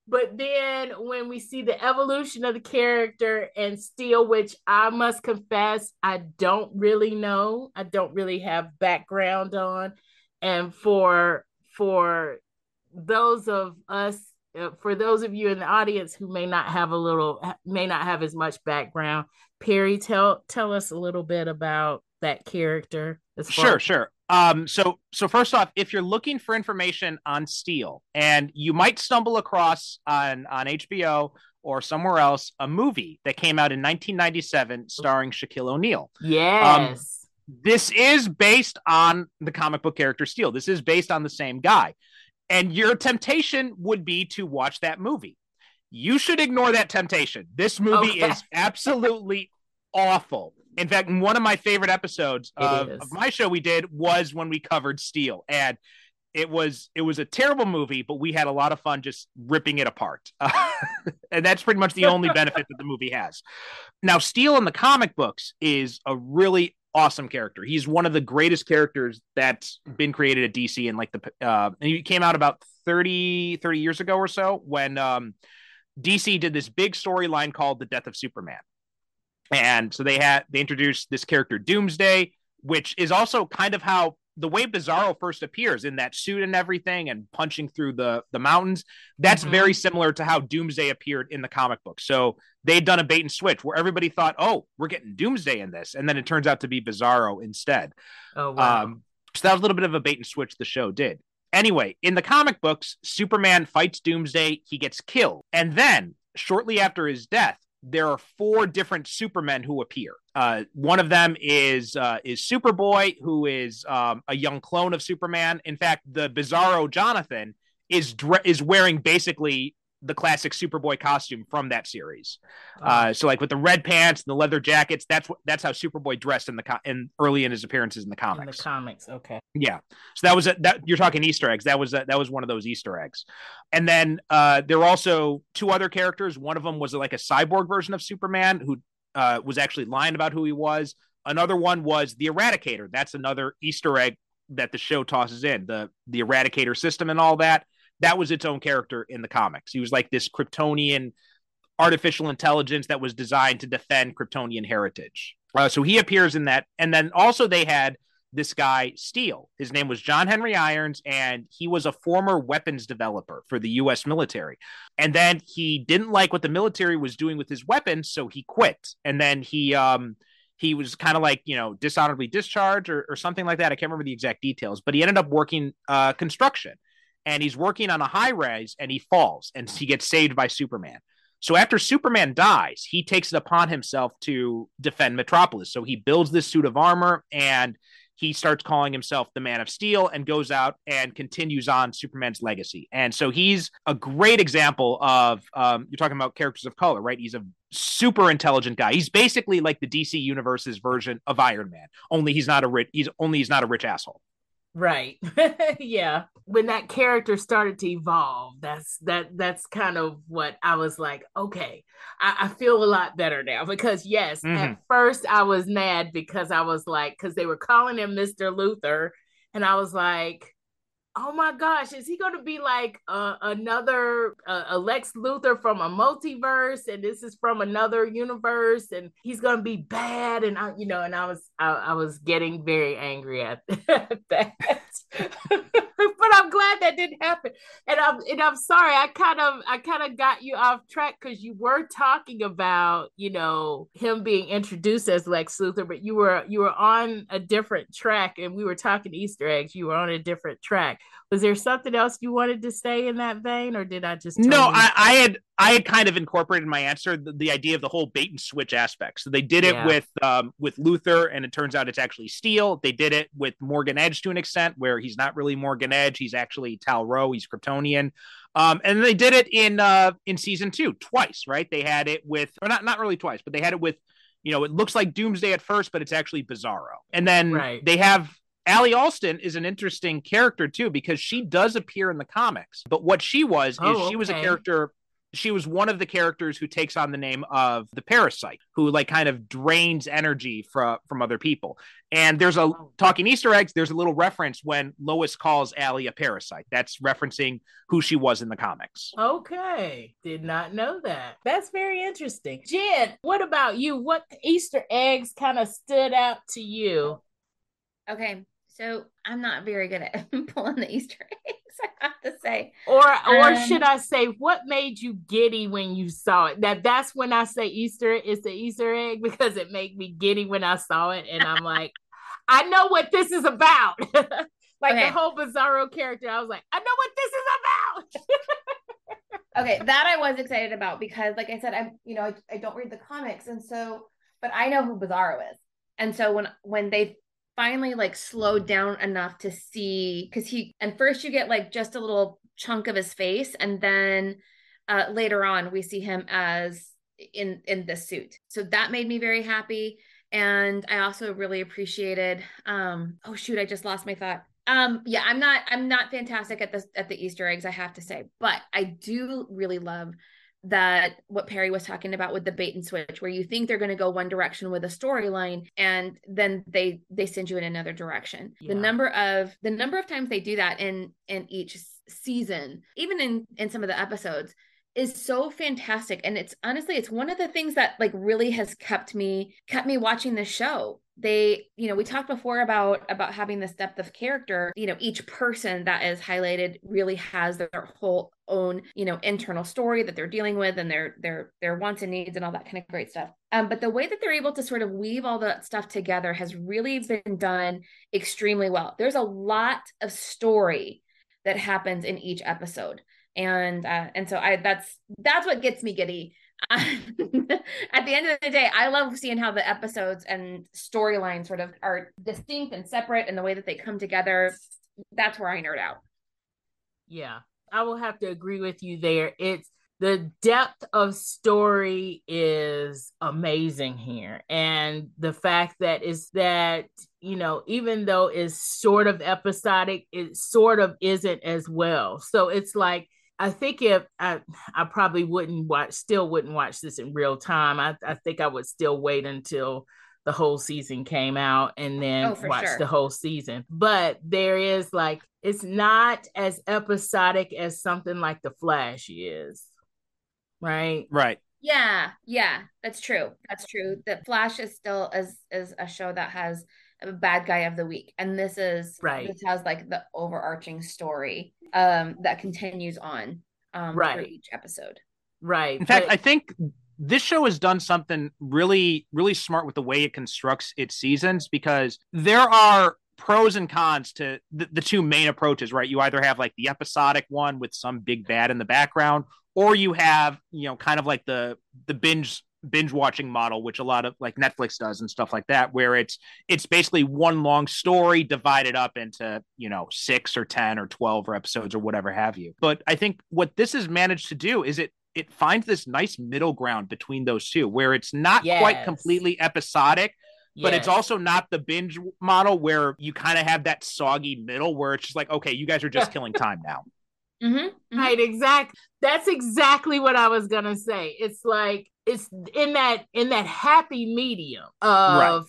But then when we see the evolution of the character and Steel, which I must confess, I don't really know, I don't really have background on and for for those of us uh, for those of you in the audience who may not have a little may not have as much background perry tell tell us a little bit about that character sure sure. Um so so first off if you're looking for information on steel and you might stumble across on on hbo or somewhere else a movie that came out in 1997 starring shaquille o'neal. Yes. Um, this is based on the comic book character Steel. This is based on the same guy. And your temptation would be to watch that movie. You should ignore that temptation. This movie okay. is absolutely awful. In fact, one of my favorite episodes of, of, my show we did was when we covered Steel. And it was it was a terrible movie, but we had a lot of fun just ripping it apart. Uh, and that's pretty much the only benefit that the movie has. Now, Steel in the comic books is a really awesome character. He's one of the greatest characters that's been created at DC and like the uh and he came out about 30 30 years ago or so when um DC did this big storyline called The Death of Superman. And so they had they introduced this character Doomsday, which is also kind of how the way Bizarro first appears in that suit and everything and punching through the the mountains, that's mm-hmm. very similar to how Doomsday appeared in the comic book. So they'd done a bait and switch where everybody thought, "Oh, we're getting Doomsday in this," and then it turns out to be Bizarro instead. Oh wow! Um, so that was a little bit of a bait and switch the show did. Anyway, in the comic books, Superman fights Doomsday, he gets killed, and then shortly after his death, there are four different Supermen who appear. Uh, one of them is uh, is Superboy, who is um, a young clone of Superman. In fact, the Bizarro Jonathan is dre- is wearing basically the classic Superboy costume from that series. Uh, so like with the red pants and the leather jackets, that's what that's how Superboy dressed in the co- in early in his appearances in the comics. In the comics, okay. Yeah. So that was a, that you're talking Easter eggs. That was a, that was one of those Easter eggs. And then uh, there were also two other characters. One of them was like a cyborg version of Superman who uh, was actually lying about who he was. Another one was the Eradicator. That's another Easter egg that the show tosses in the the Eradicator system and all that that was its own character in the comics. He was like this Kryptonian artificial intelligence that was designed to defend Kryptonian heritage. Uh, so he appears in that. And then also they had this guy, Steel. His name was John Henry Irons, and he was a former weapons developer for the US military. And then he didn't like what the military was doing with his weapons, so he quit. And then he um he was kind of like you know dishonorably discharged or, or something like that. I can't remember the exact details, but he ended up working uh, construction and he's working on a high rise and he falls and he gets saved by Superman. So after Superman dies, he takes it upon himself to defend Metropolis. So he builds this suit of armor and he starts calling himself the Man of Steel and goes out and continues on Superman's legacy. And so he's a great example of um, you're talking about characters of color, right? He's a super intelligent guy. He's basically like the DC universe's version of Iron Man. Only he's not a rich. He's only he's not a rich asshole. Right. yeah. When that character started to evolve, that's that that's kind of what I was like, okay, I, I feel a lot better now because yes, mm-hmm. at first I was mad because I was like, because they were calling him Mr. Luthor. and I was like, oh my gosh, is he going to be like uh, another uh, a Lex Luthor from a multiverse, and this is from another universe, and he's going to be bad, and I, you know, and I was I, I was getting very angry at that. but I'm glad that didn't happen. And I'm and I'm sorry, I kind of I kind of got you off track because you were talking about, you know, him being introduced as Lex Luthor, but you were you were on a different track and we were talking Easter eggs. You were on a different track. Was there something else you wanted to say in that vein, or did I just No, I, I had I had kind of incorporated in my answer the, the, idea of the whole bait and switch aspect. So they did it yeah. with um, with Luthor, and it turns out it's actually Steel. They did it with Morgan Edge to an extent, where he's not really Morgan Edge; he's actually Tal-Rho. He's Kryptonian. Um, and they did it in uh, in season two twice, right? They had it with, or not not really twice, but they had it with, you know, it looks like Doomsday at first, but it's actually Bizarro. And then right. they have Ally Allston is an interesting character too because she does appear in the comics. But what she was oh, is she was a character she was one of the characters who takes on the name of the parasite who like kind of drains energy from from other people. And there's a talking easter eggs there's a little reference when lois calls Ally a parasite. That's referencing who she was in the comics. Okay. Did not know that. That's very interesting. Jen what about you? What easter eggs kind of stood out to you? Okay so I'm not very good at pulling the Easter eggs, I have to say. Or or um, should I say what made you giddy when you saw it? That that's when I say Easter is the Easter egg because it made me giddy when I saw it. And I'm like, I know what this is about. like okay. the whole Bizarro character. I was like, I know what this is about. okay, that I was excited about because like I said, I'm you know, I, I don't read the comics and so but I know who Bizarro is. And so when when they finally like slowed down enough to see because he and first you get like just a little chunk of his face and then uh, later on we see him as in in the suit. So that made me very happy and i also really appreciated um oh shoot i just lost my thought. Um yeah i'm not i'm not fantastic at the at the easter eggs i have to say but i do really love that what Perry was talking about with the bait and switch where you think they're going to go one direction with a storyline and then they they send you in another direction. Yeah. The number of the number of times they do that in in each season, even in in some of the episodes is so fantastic and it's honestly it's one of the things that like really has kept me kept me watching the show they you know we talked before about about having this depth of character you know each person that is highlighted really has their whole own you know internal story that they're dealing with and their their their wants and needs and all that kind of great stuff. Um, but the way that they're able to sort of weave all that stuff together has really been done extremely well. There's a lot of story that happens in each episode. And uh, and so i that's that's what gets me giddy at the end of the day, I love seeing how the episodes and storylines sort of are distinct and separate and the way that they come together. That's where I nerd out. Yeah, I will have to agree with you there. It's the depth of story is amazing here. And the fact that is that, you know, even though it's sort of episodic, it sort of isn't as well. So it's like I think if I, I probably wouldn't watch, still wouldn't watch this in real time. I, I think I would still wait until the whole season came out and then oh, watch sure. the whole season. But there is like, it's not as episodic as something like The Flash is, right? Right. Yeah, yeah, that's true. That's true. The Flash is still as is a show that has a bad guy of the week, and this is right. This has like the overarching story um, that continues on um, right. for each episode. Right. In but- fact, I think this show has done something really, really smart with the way it constructs its seasons because there are pros and cons to the, the, two main approaches, right? You either have like the episodic one with some big bad in the background, or you have, you know, kind of like the the binge binge watching model which a lot of like netflix does and stuff like that where it's it's basically one long story divided up into you know six or ten or 12 or episodes or whatever have you but i think what this has managed to do is it it finds this nice middle ground between those two where it's not yes. quite completely episodic but yes. it's also not the binge model where you kind of have that soggy middle where it's just like okay you guys are just killing time now mm-hmm, mm-hmm. right exactly that's exactly what i was gonna say it's like it's in that in that happy medium of right.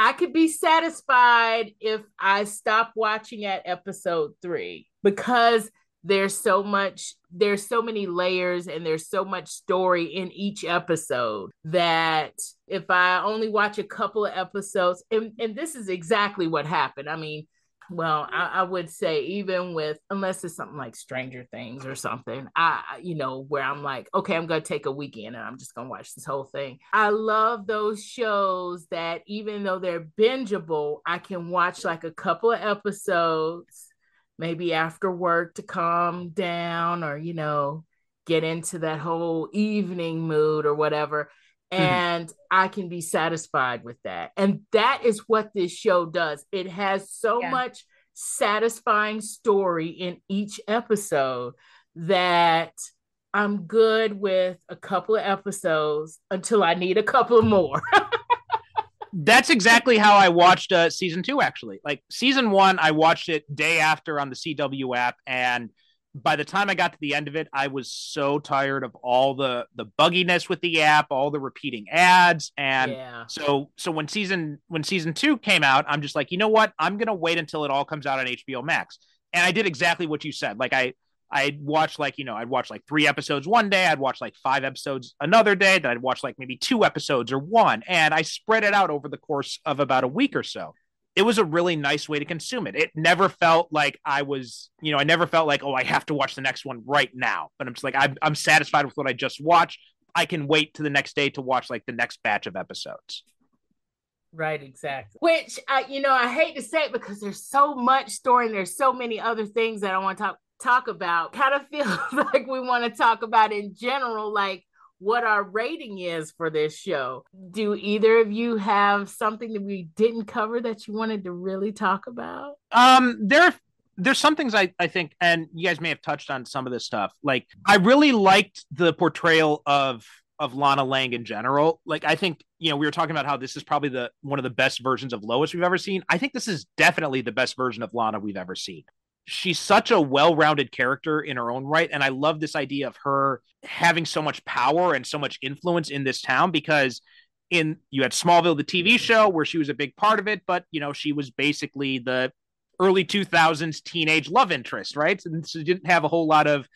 I could be satisfied if I stop watching at episode three. because there's so much there's so many layers and there's so much story in each episode that if i only watch a couple of episodes and, and this is exactly what happened i mean well I, I, would say even with unless it's something like stranger things or something i you know where i'm like okay i'm gonna take a weekend and i'm just gonna watch this whole thing i love those shows that even though they're bingeable i can watch like a couple of episodes maybe after work to calm down or you know get into that whole evening mood or whatever. And I can be satisfied with that. And that is what this show does. It has so yeah. much satisfying story in each episode that I'm good with a couple of episodes until I need a couple more. That's exactly how I watched uh, season two. Actually, like season one, I watched it day after on the CW app, and by the time I got to the end of it, I was so tired of all the the bugginess with the app, all the repeating ads, and yeah. so so when season when season two came out, I'm just like, you know what? I'm gonna wait until it all comes out on HBO Max, and I did exactly what you said. Like I I'd watch like, you know, I'd watch like three episodes one day, I'd watch like five episodes another day, then I'd watch like maybe two episodes or one. And I spread it out over the course of about a week or so. It was a really nice way to consume it. It never felt like I was, you know, I never felt like, oh, I have to watch the next one right now. But I'm just like, I'm, I'm satisfied with what I just watched. I can wait to the next day to watch like the next batch of episodes. Right, exactly. Which I, you know, I hate to say it because there's so much story and there's so many other things that I want to talk talk about kind of feels like we want to talk about in general like what our rating is for this show do either of you have something that we didn't cover that you wanted to really talk about um there there's some things I, I think, and you guys may have touched on some of this stuff. Like, I really liked the portrayal of of Lana Lang in general. Like, I think you know we were talking about how this is probably the one of the best versions of Lois we've ever seen. I think this is definitely the best version of Lana we've ever seen she's such a well-rounded character in her own right and i love this idea of her having so much power and so much influence in this town because in you had smallville the tv show where she was a big part of it but you know she was basically the early 2000s teenage love interest right? And she didn't have a whole lot of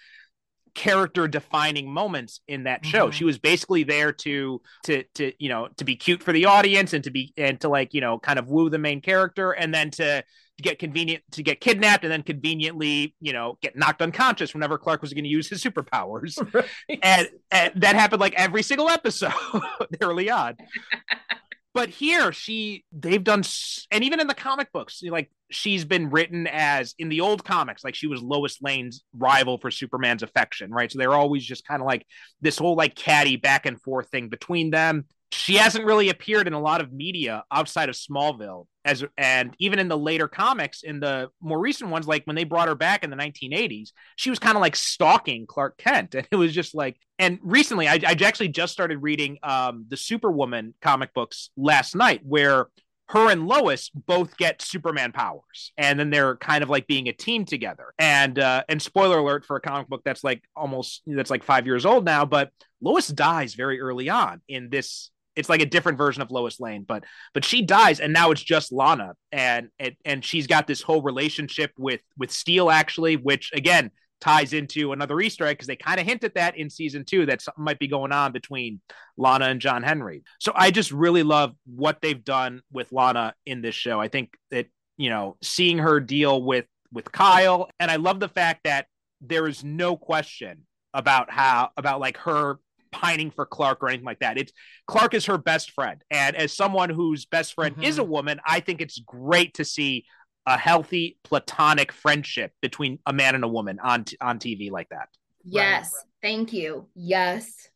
character defining moments in that show. Mm-hmm. She was basically there to to to you know to be cute for the audience and to be and to like you know kind of woo the main character and then to to get convenient to get kidnapped and then conveniently, you know, get knocked unconscious whenever Clark was going to use his superpowers. Right. And, and that happened like every single episode early on. but here she they've done and even in the comic books like she's been written as in the old comics like she was lois lane's rival for superman's affection right? So they're always just kind of like this whole like catty back and forth thing between them she hasn't really appeared in a lot of media outside of Smallville as and even in the later comics in the more recent ones like when they brought her back in the 1980s she was kind of like stalking Clark Kent and it was just like and recently I, I actually just started reading um the Superwoman comic books last night where her and Lois both get Superman powers, and then they're kind of like being a team together. And uh, and spoiler alert for a comic book that's like almost that's like five years old now, but Lois dies very early on in this it's like a different version of Lois Lane, but but she dies and now it's just Lana and and, and she's got this whole relationship with with Steel actually, which again ties into another Easter egg because they kind of hint at that in season two that something might be going on between Lana and John Henry. So I just really love what they've done with Lana in this show. I think that you know seeing her deal with with Kyle, and I love the fact that there is no question about how about like her pining for Clark or anything like that. It's Clark is her best friend. And as someone whose best friend mm-hmm. is a woman, I think it's great to see a healthy platonic friendship between a man and a woman on t- on TV like that. Yes. Right. Thank you. Yes.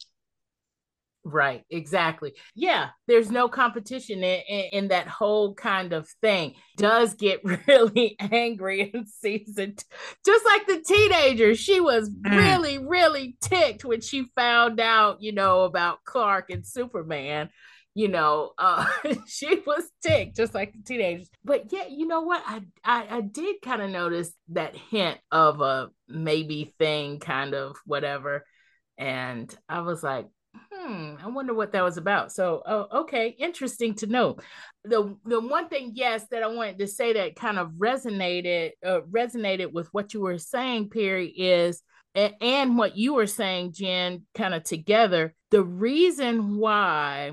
Right, exactly. Yeah, there's no competition in, in, in, that whole kind of thing. Does get really angry in season, just like the teenager. She was mm. really, really ticked when she found out, you know, about Clark and Superman. You know, uh, she was ticked, just like the teenagers. But yeah, you know what? I I, I did kind of notice that hint of a maybe thing, kind of whatever, and I was like, Hmm, I wonder what that was about. So, oh, okay, interesting to know. The the one thing, yes, that I wanted to say that kind of resonated uh, resonated with what you were saying, Perry, is and what you were saying, Jen, kind of together. The reason why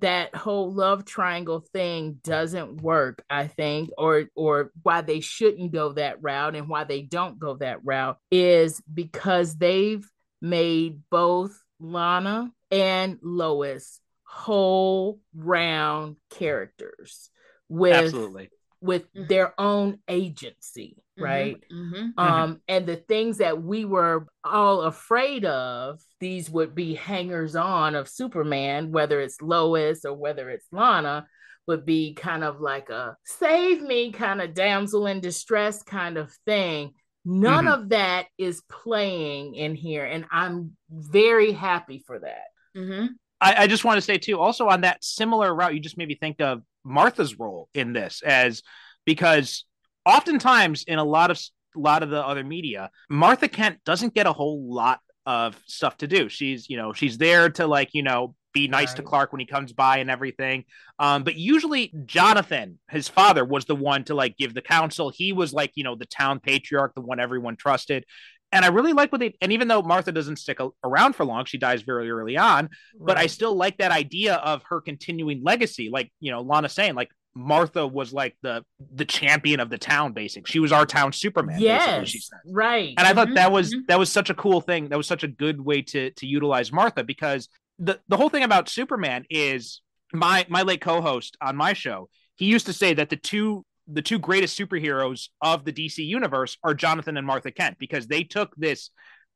that whole love triangle thing doesn't work i think or or why they shouldn't go that route and why they don't go that route is because they've made both lana and lois whole round characters with absolutely with mm-hmm. their own agency mm-hmm. right mm-hmm. Mm-hmm. um and the things that we were all afraid of these would be hangers on of superman whether it's lois or whether it's lana would be kind of like a save me kind of damsel in distress kind of thing none mm-hmm. of that is playing in here and i'm very happy for that mm-hmm. I, I just want to say too also on that similar route you just maybe think of Martha's role in this as because oftentimes in a lot of a lot of the other media, Martha Kent doesn't get a whole lot of stuff to do. She's, you know, she's there to like, you know, be nice right. to Clark when he comes by and everything. Um, but usually Jonathan, his father, was the one to like give the counsel. He was like, you know, the town patriarch, the one everyone trusted. And I really like what they, and even though Martha doesn't stick around for long, she dies very early on, right. but I still like that idea of her continuing legacy. Like, you know, Lana saying, like, Martha was like the the champion of the town, basically. She was our town Superman. Yes, she said. right. And I thought that was mm-hmm. that was such a cool thing. That was such a good way to to utilize Martha because the the whole thing about Superman is my my late co-host on my show. He used to say that the two the two greatest superheroes of the DC universe are Jonathan and Martha Kent because they took this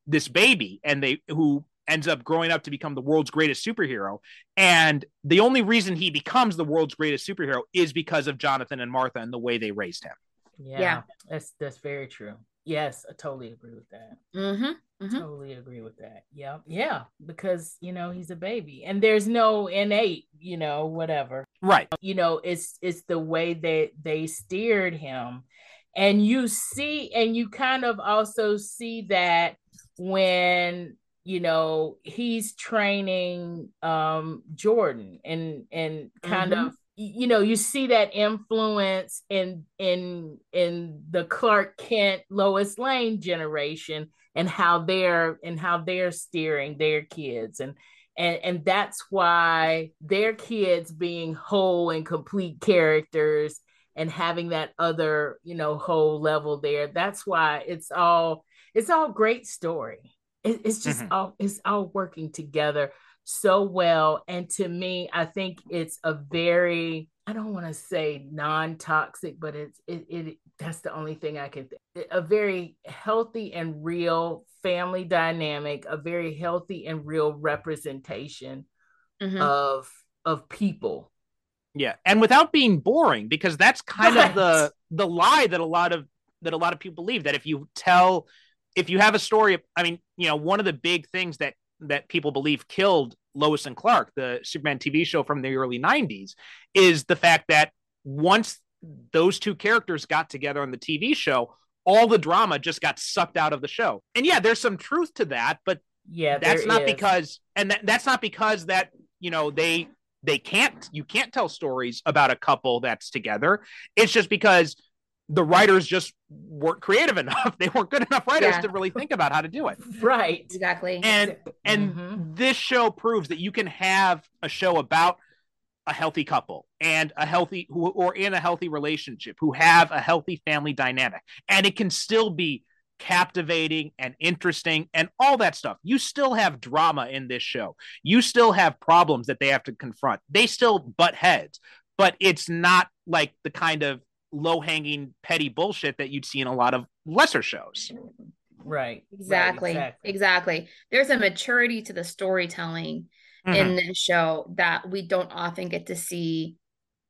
this baby and they who ends up growing up to become the world's greatest superhero and the only reason he becomes the world's greatest superhero is because of Jonathan and Martha and the way they raised him. Yeah, yeah. that's that's very true. Yes, I totally agree with that. Mm-hmm. Mm-hmm. Totally agree with that. Yeah, yeah, because you know he's a baby, and there's no innate, you know, whatever. Right. You know, it's it's the way that they steered him, and you see, and you kind of also see that when you know he's training um jordan and and kind mm-hmm. of you know you see that influence in in in the clark kent lois lane generation and how they're and how they're steering their kids and and and that's why their kids being whole and complete characters and having that other you know whole level there that's why it's all it's all great story it, it's just mm-hmm. all it's all working together so well and to me i think it's a very i don't want to say non-toxic but it's it, it that's the only thing i can th- a very healthy and real family dynamic a very healthy and real representation mm-hmm. of of people yeah and without being boring because that's kind right. of the the lie that a lot of that a lot of people believe that if you tell if you have a story, I mean, you know, one of the big things that that people believe killed Lois and Clark, the Superman TV show from the early 90s, is the fact that once those two characters got together on the TV show, all the drama just got sucked out of the show. And yeah, there's some truth to that, but yeah, that's not is. because and that, that's not because that, you know, they they can't you can't tell stories about a couple that's together. It's just because the writers just weren't creative enough. They weren't good enough writers yeah. to really think about how to do it. Right. Exactly. And and mm-hmm. this show proves that you can have a show about a healthy couple and a healthy who or in a healthy relationship who have a healthy family dynamic and it can still be captivating and interesting and all that stuff. You still have drama in this show. You still have problems that they have to confront. They still butt heads, but it's not like the kind of low hanging petty bullshit that you'd see in a lot of lesser shows. Right. Exactly. Right, exactly. exactly. There's a maturity to the storytelling mm-hmm. in this show that we don't often get to see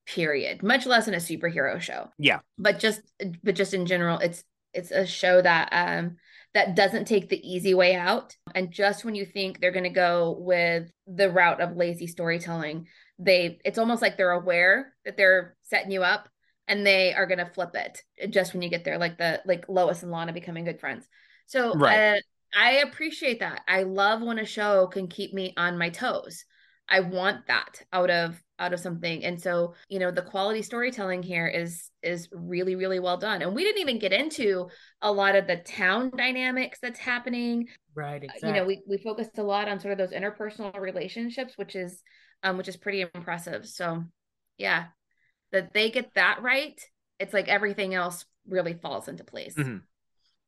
period much less in a superhero show yeah but just but just in general it's it's a show that um that doesn't take the easy way out and just when you think they're going to go with the route of lazy storytelling they it's almost like they're aware that they're setting you up and they are going to flip it just when you get there like the like lois and lana becoming good friends so right. uh, I appreciate that. I love when a show can keep me on my toes. I want that out of out of something. And so, you know, the quality storytelling here is is really really well done. And we didn't even get into a lot of the town dynamics that's happening. Right, exactly. You know, we we focused a lot on sort of those interpersonal relationships, which is um which is pretty impressive. So, yeah. That they get that right, it's like everything else really falls into place. Mm-hmm.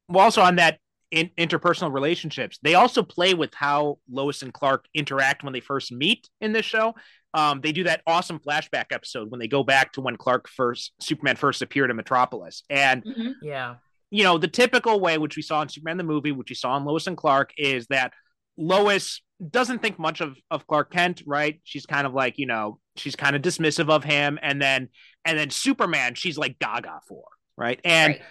Well, also on that in, interpersonal relationships. They also play with how Lois and Clark interact when they first meet in this show. Um, they do that awesome flashback episode when they go back to when Clark first Superman first appeared in Metropolis, and mm-hmm. yeah, you know the typical way which we saw in Superman the movie, which we saw in Lois and Clark, is that Lois doesn't think much of of Clark Kent, right? She's kind of like you know she's kind of dismissive of him, and then and then Superman, she's like Gaga for, right? And right.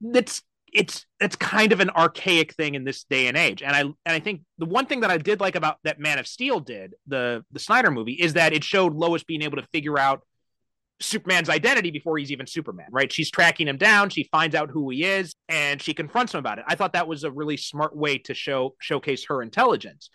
that's it's it's kind of an archaic thing in this day and age. And I and I think the one thing that I did like about that Man of Steel did, the the Snyder movie, is that it showed Lois being able to figure out Superman's identity before he's even Superman, right? She's tracking him down, she finds out who he is, and she confronts him about it. I thought that was a really smart way to show showcase her intelligence.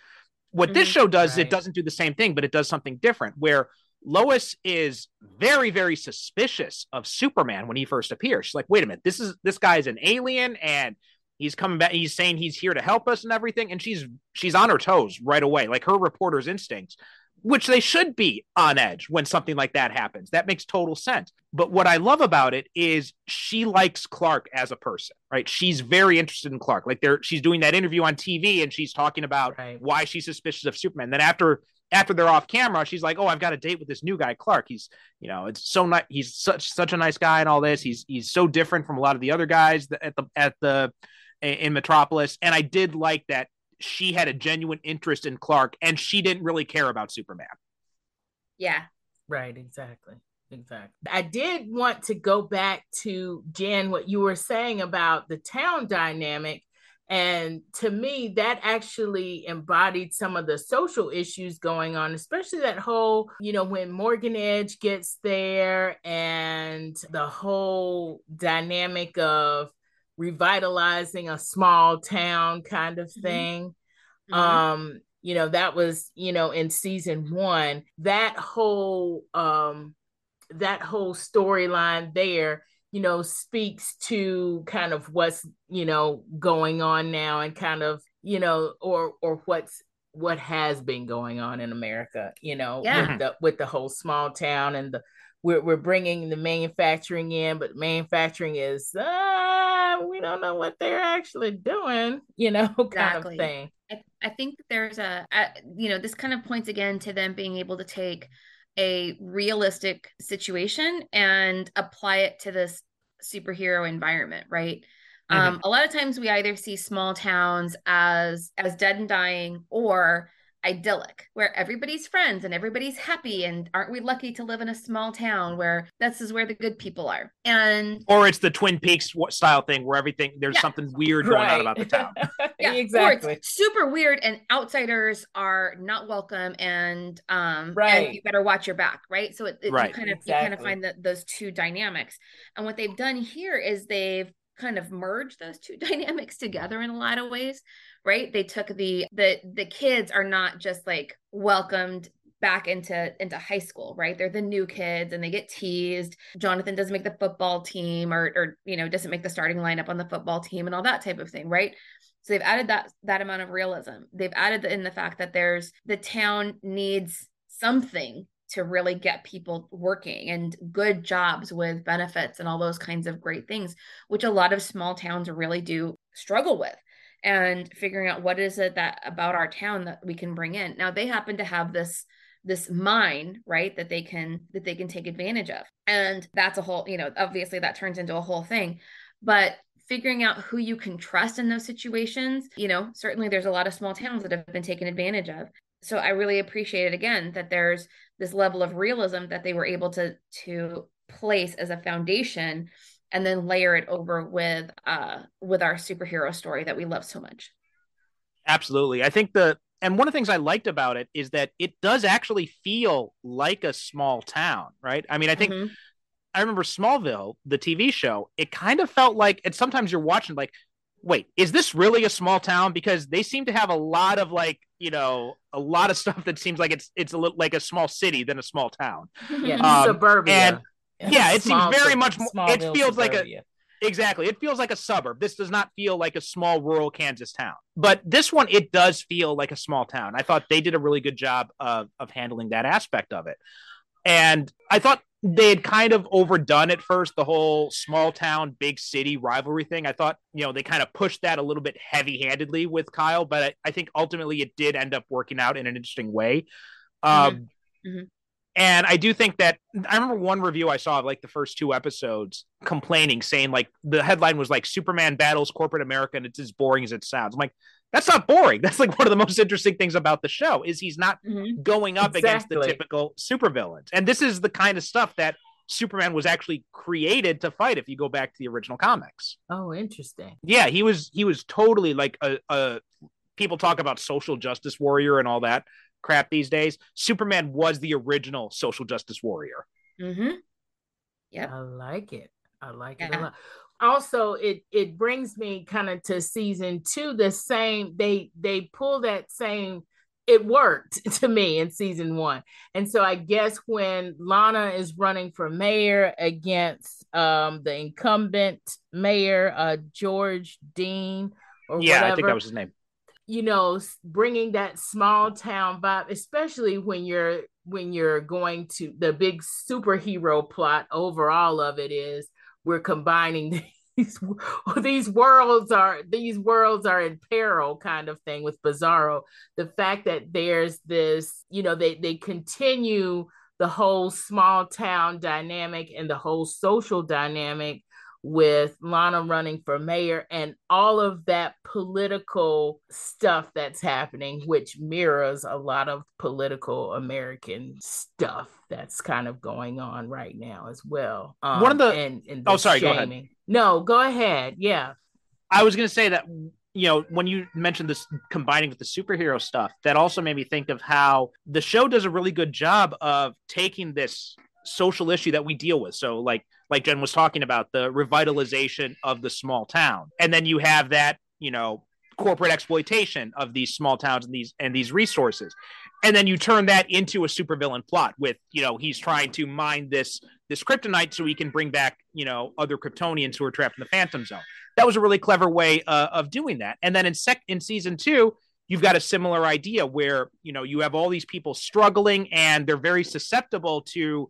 What mm-hmm. this show does, right. it doesn't do the same thing, but it does something different where Lois is very, very suspicious of Superman when he first appears. She's like, wait a minute, this is this guy is an alien and he's coming back, he's saying he's here to help us and everything. And she's she's on her toes right away, like her reporter's instincts, which they should be on edge when something like that happens. That makes total sense. But what I love about it is she likes Clark as a person, right? She's very interested in Clark. Like there, she's doing that interview on TV and she's talking about right. why she's suspicious of Superman. Then after after they're off camera, she's like, "Oh, I've got a date with this new guy, Clark. He's, you know, it's so nice. He's such such a nice guy and all this. He's he's so different from a lot of the other guys at the at the in Metropolis." And I did like that she had a genuine interest in Clark, and she didn't really care about Superman. Yeah. Right. Exactly. Exactly. I did want to go back to Jen, what you were saying about the town dynamic and to me, that actually embodied some of the social issues going on, especially that whole, you know, when Morgan Edge gets there and the whole dynamic of revitalizing a small town kind of mm-hmm. thing. Mm-hmm. Um, you know, that was, you know, in season one, that whole um that whole storyline there you know speaks to kind of what's you know going on now and kind of you know or or what's what has been going on in America you know yeah. with the with the whole small town and the we're, we're bringing the manufacturing in but manufacturing is uh, we don't know what they're actually doing you know kind exactly. of thing I, I think there's a, a you know this kind of points again to them being able to take a realistic situation and apply it to this superhero environment, right? Mm-hmm. Um, a lot of times we either see small towns as as dead and dying or idyllic where everybody's friends and everybody's happy and aren't we lucky to live in a small town where this is where the good people are and or it's the twin peaks style thing where everything there's yeah. something weird going right. on about the town yeah exactly super weird and outsiders are not welcome and um right and you better watch your back right so it, it right. you kind of exactly. you kind of find that those two dynamics and what they've done here is they've kind of merge those two dynamics together in a lot of ways right? They took the the the kids are not just like welcomed back into into high school right? They're the new kids and they get teased. Jonathan doesn't make the football team or or you know doesn't make the starting lineup on the football team and all that type of thing right? So they've added that that amount of realism. They've added in the fact that there's the town needs something to really get people working and good jobs with benefits and all those kinds of great things which a lot of small towns really do struggle with and figuring out what is it that about our town that we can bring in. Now they happen to have this this mine right that they can that they can take advantage of and that's a whole you know obviously that turns into a whole thing but figuring out who you can trust in those situations you know certainly there's a lot of small towns that have been taken advantage of. So i really appreciate it again that there's this level of realism that they were able to to place as a foundation and then layer it over with uh with our superhero story that we love so much. Absolutely. I think the and one of the things i liked about it is that it does actually feel like a small town right? I mean i think mm-hmm. i remember smallville the tv show it kind of felt like and sometimes you're watching like wait, is this really a small town? Because they seem to have a lot of like, you know, a lot of stuff that seems like it's it's a little like a small city than a small town. Yeah, um, suburbia. And yeah, it seems very much. It feels suburbia. like a exactly. It feels like a suburb. This does not feel like a small rural Kansas town. But this one, it does feel like a small town. I thought they did a really good job of of handling that aspect of it. And I thought they had kind of overdone at first the whole small town big city rivalry thing i thought you know they kind of pushed that a little bit heavy handedly with kyle but I, I, think ultimately it did end up working out in an interesting way mm-hmm. um, mm-hmm. and i do think that i remember one review i saw of like the first two episodes complaining saying like the headline was like superman battles corporate america and it's as boring as it sounds i'm like that's not boring. That's like one of the most interesting things about the show is he's not mm-hmm. going up exactly. against the typical supervillains. And this is the kind of stuff that Superman was actually created to fight if you go back to the original comics. Oh, interesting. Yeah, he was he was totally like a, a people talk about social justice warrior and all that crap these days. Superman was the original social justice warrior. Mm-hmm. Yeah. I like it. I like yeah. it a lot also it it brings me kind of to season two the same they they pull that same it worked to me in season one. And so i guess when lana is running for mayor against um the incumbent mayor uh george dean or yeah whatever, i think that was his name. you know bringing that small town vibe especially when you're when you're going to the big superhero plot overall of it is we're combining these these worlds are these worlds are in peril kind of thing with Bizarro. The fact that there's this, you know, they they continue the whole small town dynamic and the whole social dynamic with Lana running for mayor and all of that political stuff that's happening, which mirrors a lot of political American stuff that's kind of going on right now as well. Um, One of the and, and the oh, sorry, shaming. go ahead. No, go ahead. Yeah, I was going to say that you know when you mentioned this combining with the superhero stuff, that also made me think of how the show does a really good job of taking this social issue that we deal with. So like like Jen was talking about the revitalization of the small town. And then you have that, you know, corporate exploitation of these small towns and these and these resources. And then you turn that into a supervillain plot with, you know, he's trying to mine this this kryptonite so he can bring back, you know, other Kryptonians who are trapped in the Phantom Zone. That was a really clever way uh, of doing that. And then in sec in season two, you've got a similar idea where you know you have all these people struggling and they're very susceptible to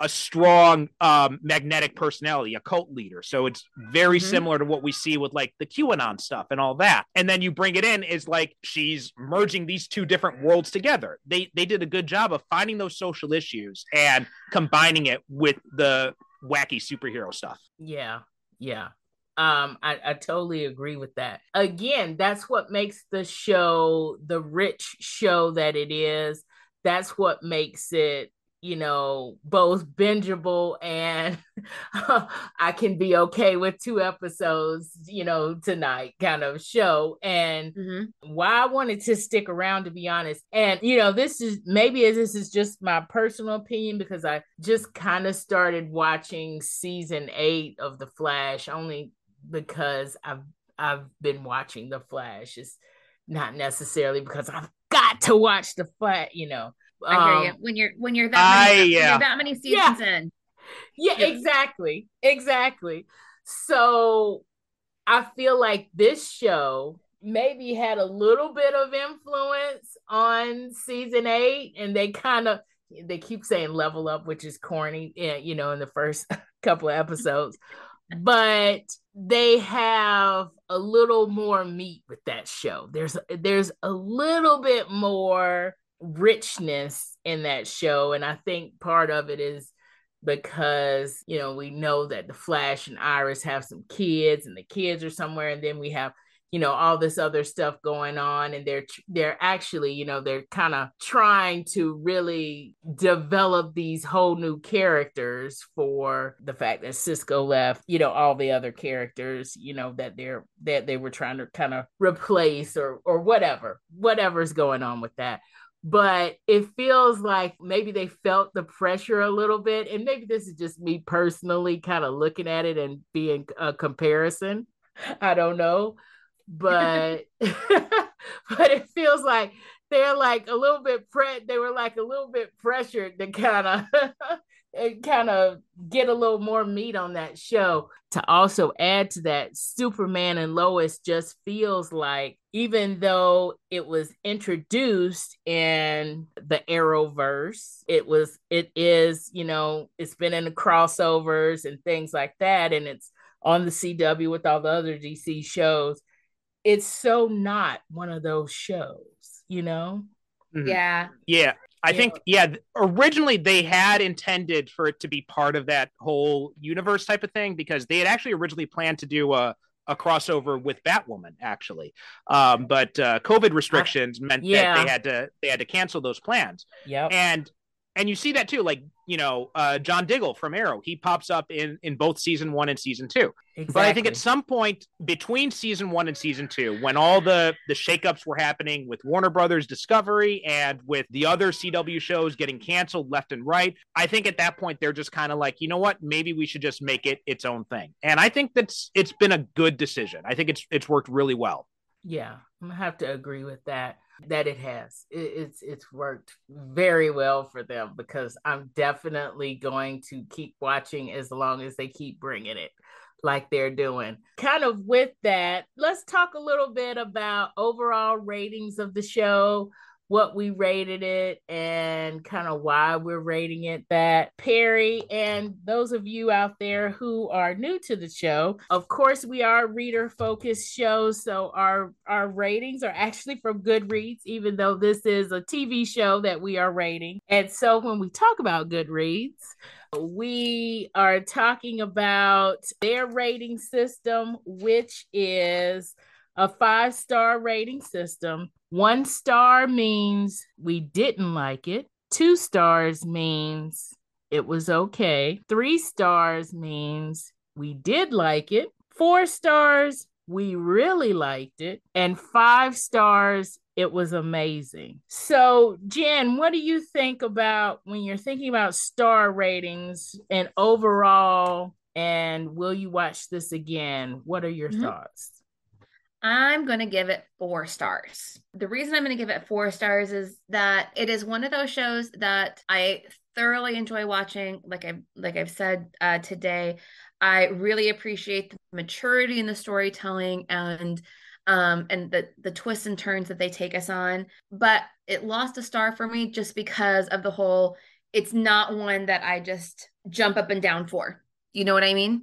a strong um, magnetic personality, a cult leader. So it's very mm-hmm. similar to what we see with like the QAnon stuff and all that. And then you bring it in is like she's merging these two different worlds together. They they did a good job of finding those social issues and combining it with the wacky superhero stuff. Yeah, yeah. Um, I, I totally agree with that. Again, that's what makes the show the rich show that it is. That's what makes it you know, both bingeable and I can be okay with two episodes, you know, tonight kind of show. And mm-hmm. why I wanted to stick around, to be honest. And, you know, this is maybe this is just my personal opinion because I just kind of started watching season eight of The Flash only because I've I've been watching The Flash. It's not necessarily because I've got to watch the Flash, you know I hear you. Um, when you're when you're that many, yeah. you're that many seasons yeah. in. Yeah, exactly. Exactly. So I feel like this show maybe had a little bit of influence on season eight, and they kind of they keep saying level up, which is corny, eh, you know, in the first couple of episodes. but they have a little more meat with that show. There's there's a little bit more richness in that show. And I think part of it is because, you know, we know that the Flash and Iris have some kids and the kids are somewhere. And then we have, you know, all this other stuff going on. And they're, they're actually, you know, they're kind of trying to really develop these whole new characters for the fact that Cisco left, you know, all the other characters, you know, that they're, that they were trying to kind of replace or, or whatever, whatever's going on with that but it feels like maybe they felt the pressure a little bit and maybe this is just me personally kind of looking at it and being a comparison. I don't know, but but it feels like they're like a little bit pre they were like a little bit pressured to kind of kind of get a little more meat on that show. To also add to that, Superman and Lois just feels like, even though it was introduced in the Arrowverse, it was, it is, you know, it's been in the crossovers and things like that. And it's on the CW with all the other DC shows. It's so not one of those shows, you know? Mm-hmm. Yeah. Yeah. I yeah. think, yeah, originally they had intended for it to be part of that whole universe type of thing because they had actually originally planned to do a, a crossover with Batwoman, actually. Um, but uh, COVID restrictions meant yeah. that they had to they had to cancel those plans. Yeah. And and you see that too like you know uh, john diggle from arrow he pops up in in both season one and season two. Exactly. but i think at some point between season one and season two when all the the shakeups were happening with warner brothers discovery and with the other cw shows getting canceled left and right i think at that point they're just kind of like you know what? Maybe we should just make it its own thing. And i think that's it's been a good decision. I think it's it's worked really well. Yeah i'm gonna have to agree with that that it has. It, it's it's worked very well for them because I'm definitely going to keep watching as long as they keep bringing it like they're doing. Kind of with that, let's talk a little bit about overall ratings of the show what we rated it and kind of why we're rating it that. Perry, and those of you out there who are new to the show, of course, we are reader focused shows. So our, our ratings are actually from Goodreads, even though this is a TV show that we are rating. And so when we talk about Goodreads, we are talking about their rating system, which is a five star rating system. One star means we didn't like it, two stars means it was okay, three stars means we did like it, four stars, we really liked it, and five stars, it was amazing. So, Jen, what do you think about when you're thinking about star ratings and overall? And will you watch this again? What are your mm-hmm. thoughts? I'm going to give it four stars. The reason I'm going to give it four stars is that it is one of those shows that I thoroughly enjoy watching. Like I like I've said uh, today, I really appreciate the maturity in the storytelling and um and the the twists and turns that they take us on. But it lost a star for me just because of the whole. It's not one that I just jump up and down for. You know what I mean?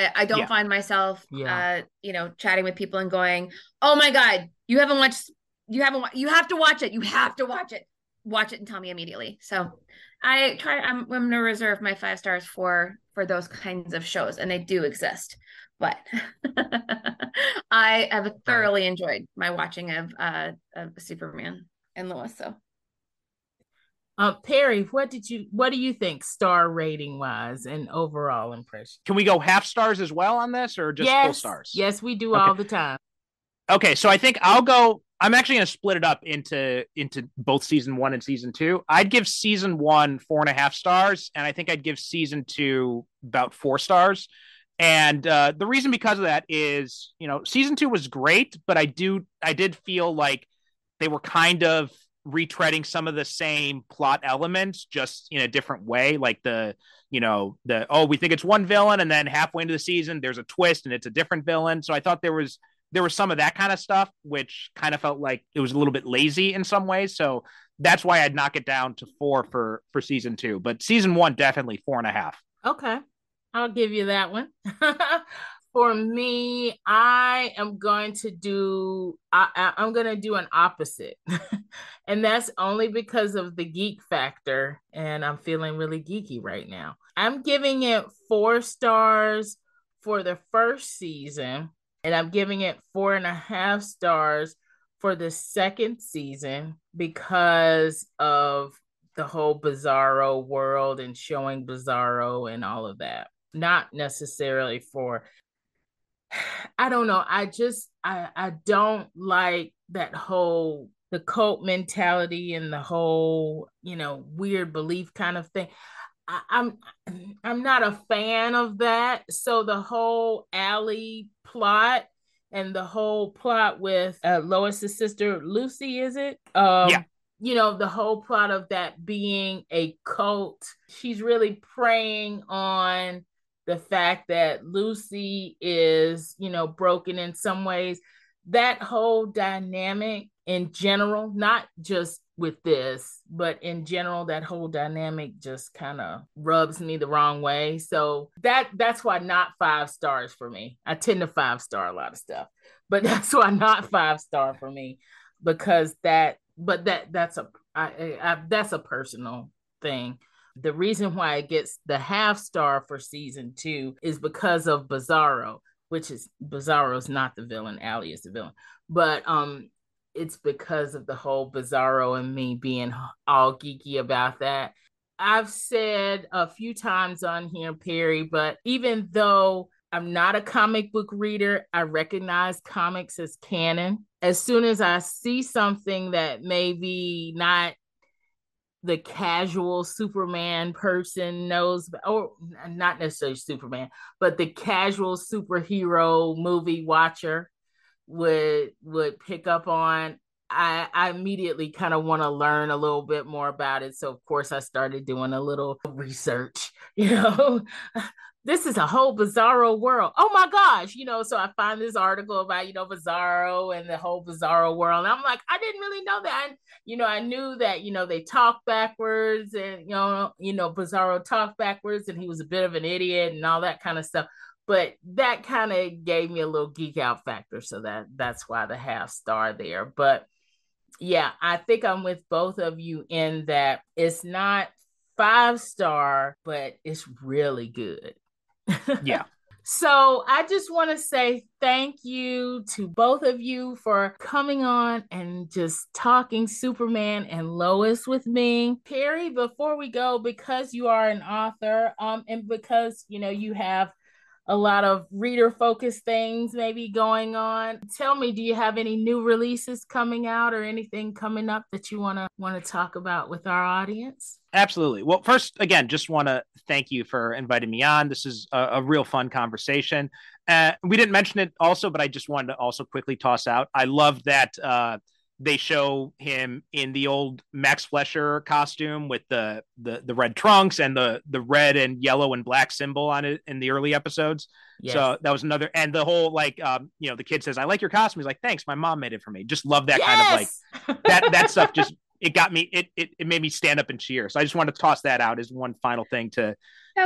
I, I don't yeah. find myself, yeah. uh, you know, chatting with people and going, "Oh my god, you haven't watched, you haven't, you have to watch it, you have to watch it, watch it and tell me immediately." So, I try. I'm, I'm going to reserve my five stars for for those kinds of shows, and they do exist. But I have thoroughly enjoyed my watching of uh of Superman and Lois. So uh, Perry, what did you what do you think star rating wise and overall impression? Can we go half stars as well on this or just yes, full stars? Yes, we do okay. all the time. Okay, so I think I'll go I'm actually going to split it up into into both season one and season two. I'd give season one four and a half stars, and I think I'd give season two about four stars. And uh, the reason because of that is, you know, season two was great, but I do I did feel like they were kind of retreading some of the same plot elements just in a different way like the you know the oh we think it's one villain and then halfway into the season there's a twist and it's a different villain. So i thought there was there was some of that kind of stuff which kind of felt like it was a little bit lazy in some ways. So that's why i'd knock it down to four for for season two. But season one definitely four and a half. Okay. I'll give you that one for me, I am going to do I, am going to do an opposite, and that's only because of the geek factor, and I'm feeling really geeky right now. I'm giving it four stars for the first season, and I'm giving it four and a half stars for the second season because of the whole Bizarro world and showing Bizarro and all of that. Not necessarily for I don't know. I just I I don't like that whole the cult mentality and the whole, you know, weird belief kind of thing. I, I'm I'm not a fan of that. So the whole Ally plot and the whole plot with uh, Lois's sister Lucy, is it? Um, yeah. You know, the whole plot of that being a cult. She's really preying on the fact that Lucy is, you know, broken in some ways. That whole dynamic in general, not just with this, but in general, that whole dynamic just kind of rubs me the wrong way. So that that's why not five stars for me. I tend to five star a lot of stuff, but that's why not five star for me because that. But that that's a I, I, that's a personal thing. The reason why it gets the half star for season two is because of Bizarro, which is Bizarro's not the villain, Ally is the villain. But um it's because of the whole Bizarro and me being all geeky about that. I've said a few times on here, Perry, but even though I'm not a comic book reader, I recognize comics as canon. As soon as I see something that maybe not the casual Superman person knows, or not necessarily Superman, but the casual superhero movie watcher would would pick up on I, I immediately kind of want to learn a little bit more about it. So of course I started doing a little research, you know. This is a whole bizarro world. Oh my gosh, you know, so I find this article about, you know, bizarro and the whole bizarro world. And I'm like, I didn't really know that. You know, I knew that, you know, they talk backwards and, you know, you know, bizarro talk backwards and he was a bit of an idiot and all that kind of stuff but that kind of gave me a little geek out factor so that that's why the half star there but yeah i think i'm with both of you in that it's not five star but it's really good yeah so I just want to say thank you to both of you for coming on and just talking Superman and Lois with me. Perry, before we go, because you are an author, um, and because you know you have a lot of reader focused things maybe going on. Tell me, do you have any new releases coming out or anything coming up that you want to want to talk about with our audience? Absolutely. Well, first, again, just want to thank you for inviting me on. This is a, a real fun conversation. Uh, we didn't mention it also, but I just wanted to also quickly toss out. I love that uh, they show him in the old Max Fleischer costume with the the the red trunks and the the red and yellow and black symbol on it in the early episodes. Yes. So that was another and the whole like um you know the kid says I like your costume. He's like thanks, my mom made it for me. Just love that yes! kind of like that that stuff just it got me it, it it made me stand up and cheer. So I just wanted to toss that out as one final thing to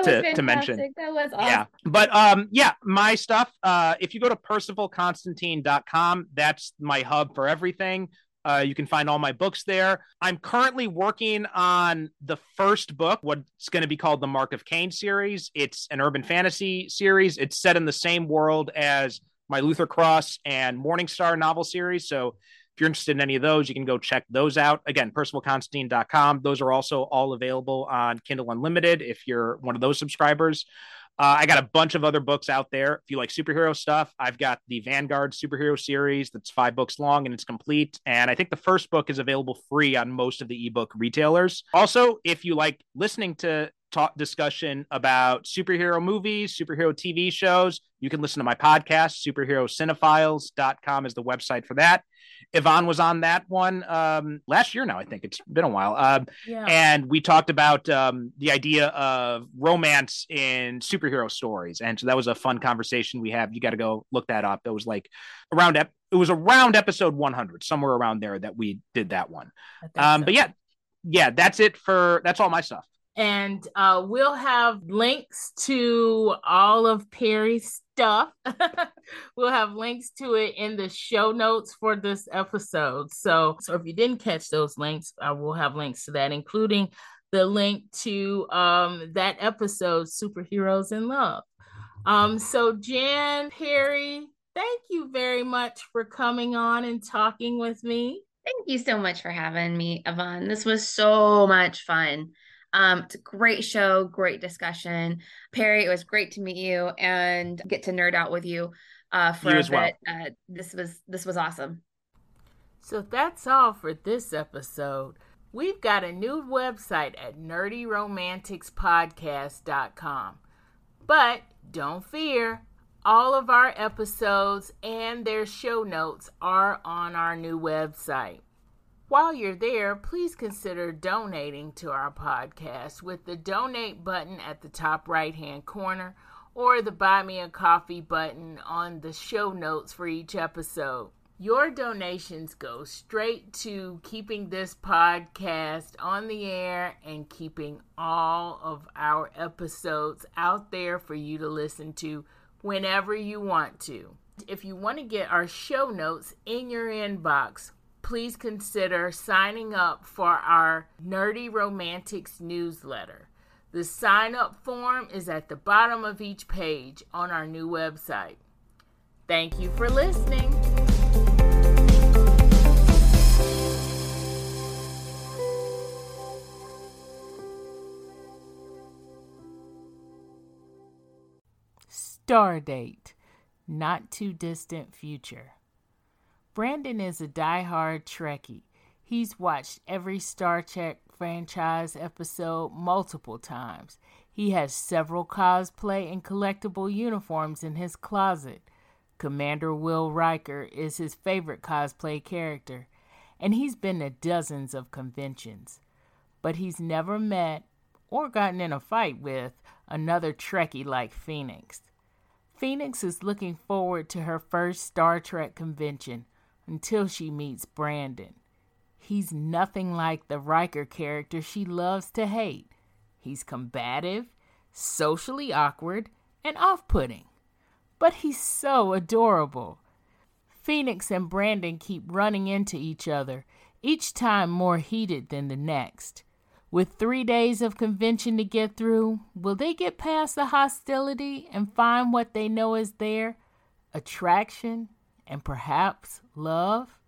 to, to mention. That was awesome. Yeah. But um yeah, my stuff uh if you go to percivalconstantine.com, that's my hub for everything. Uh, you can find all my books there. I'm currently working on the first book, what's going to be called the Mark of Cain series. It's an urban fantasy series. It's set in the same world as my Luther Cross and Morningstar novel series. So if you're interested in any of those, you can go check those out. Again, percivalconstantine.com. Those are also all available on Kindle Unlimited if you're one of those subscribers. Uh, I got a bunch of other books out there. If you like superhero stuff, I've got the Vanguard superhero series that's five books long and it's complete. And I think the first book is available free on most of the ebook retailers. Also, if you like listening to talk discussion about superhero movies, superhero TV shows, you can listen to my podcast, superherocinephiles.com is the website for that. Yvonne was on that one um, last year now, I think. It's been a while. Um, yeah. And we talked about um, the idea of romance in superhero stories. And so that was a fun conversation we have. You got to go look that up. It was like around, ep- it was around episode 100, somewhere around there that we did that one. Um, so. But yeah, yeah, that's it for, that's all my stuff and uh, we'll have links to all of Perry's stuff. we'll have links to it in the show notes for this episode. So, so if you didn't catch those links, I will have links to that, including the link to um, that episode, "Superheroes in Love." Um, so, Jen Perry, thank you very much for coming on and talking with me. Thank you so much for having me, Yvonne. This was so much fun. Um, it's a great show, great discussion. Perry, it was great to meet you and get to nerd out with you uh, for you a bit. Well. Uh, this was this was awesome. So that's all for this episode. We've got a new website at nerdyromanticspodcast.com. But don't fear, all of our episodes and their show notes are on our new website. While you're there, please consider donating to our podcast with the donate button at the top right hand corner or the buy me a coffee button on the show notes for each episode. Your donations go straight to keeping this podcast on the air and keeping all of our episodes out there for you to listen to whenever you want to. If you want to get our show notes in your inbox, please consider signing up for our Nerdy Romantics newsletter. The sign up form is at the bottom of each page on our new website. Thank you for listening. Stardate, not too distant future. Brandon is a die-hard Trekkie. He's watched every Star Trek franchise episode multiple times. He has several cosplay and collectible uniforms in his closet. Commander Will Riker is his favorite cosplay character, and he's been to dozens of conventions. But he's never met or gotten in a fight with another Trekkie like Phoenix. Phoenix is looking forward to her first Star Trek convention until she meets Brandon. He's nothing like the Riker character she loves to hate. He's combative, socially awkward, and off putting. But he's so adorable. Phoenix and Brandon keep running into each other, each time more heated than the next. With three days of convention to get through, will they get past the hostility and find what they know is there? Attraction and perhaps love?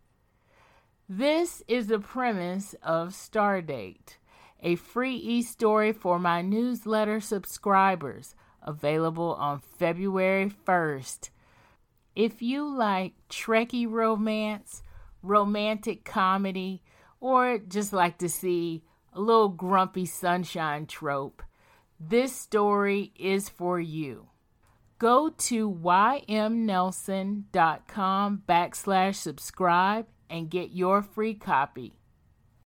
This is the premise of Stardate, a free e story for my newsletter subscribers, available on February 1st. If you like Trekkie romance, romantic comedy, or just like to see a little grumpy sunshine trope, this story is for you. Go to ymnelson.com backslash subscribe and get your free copy.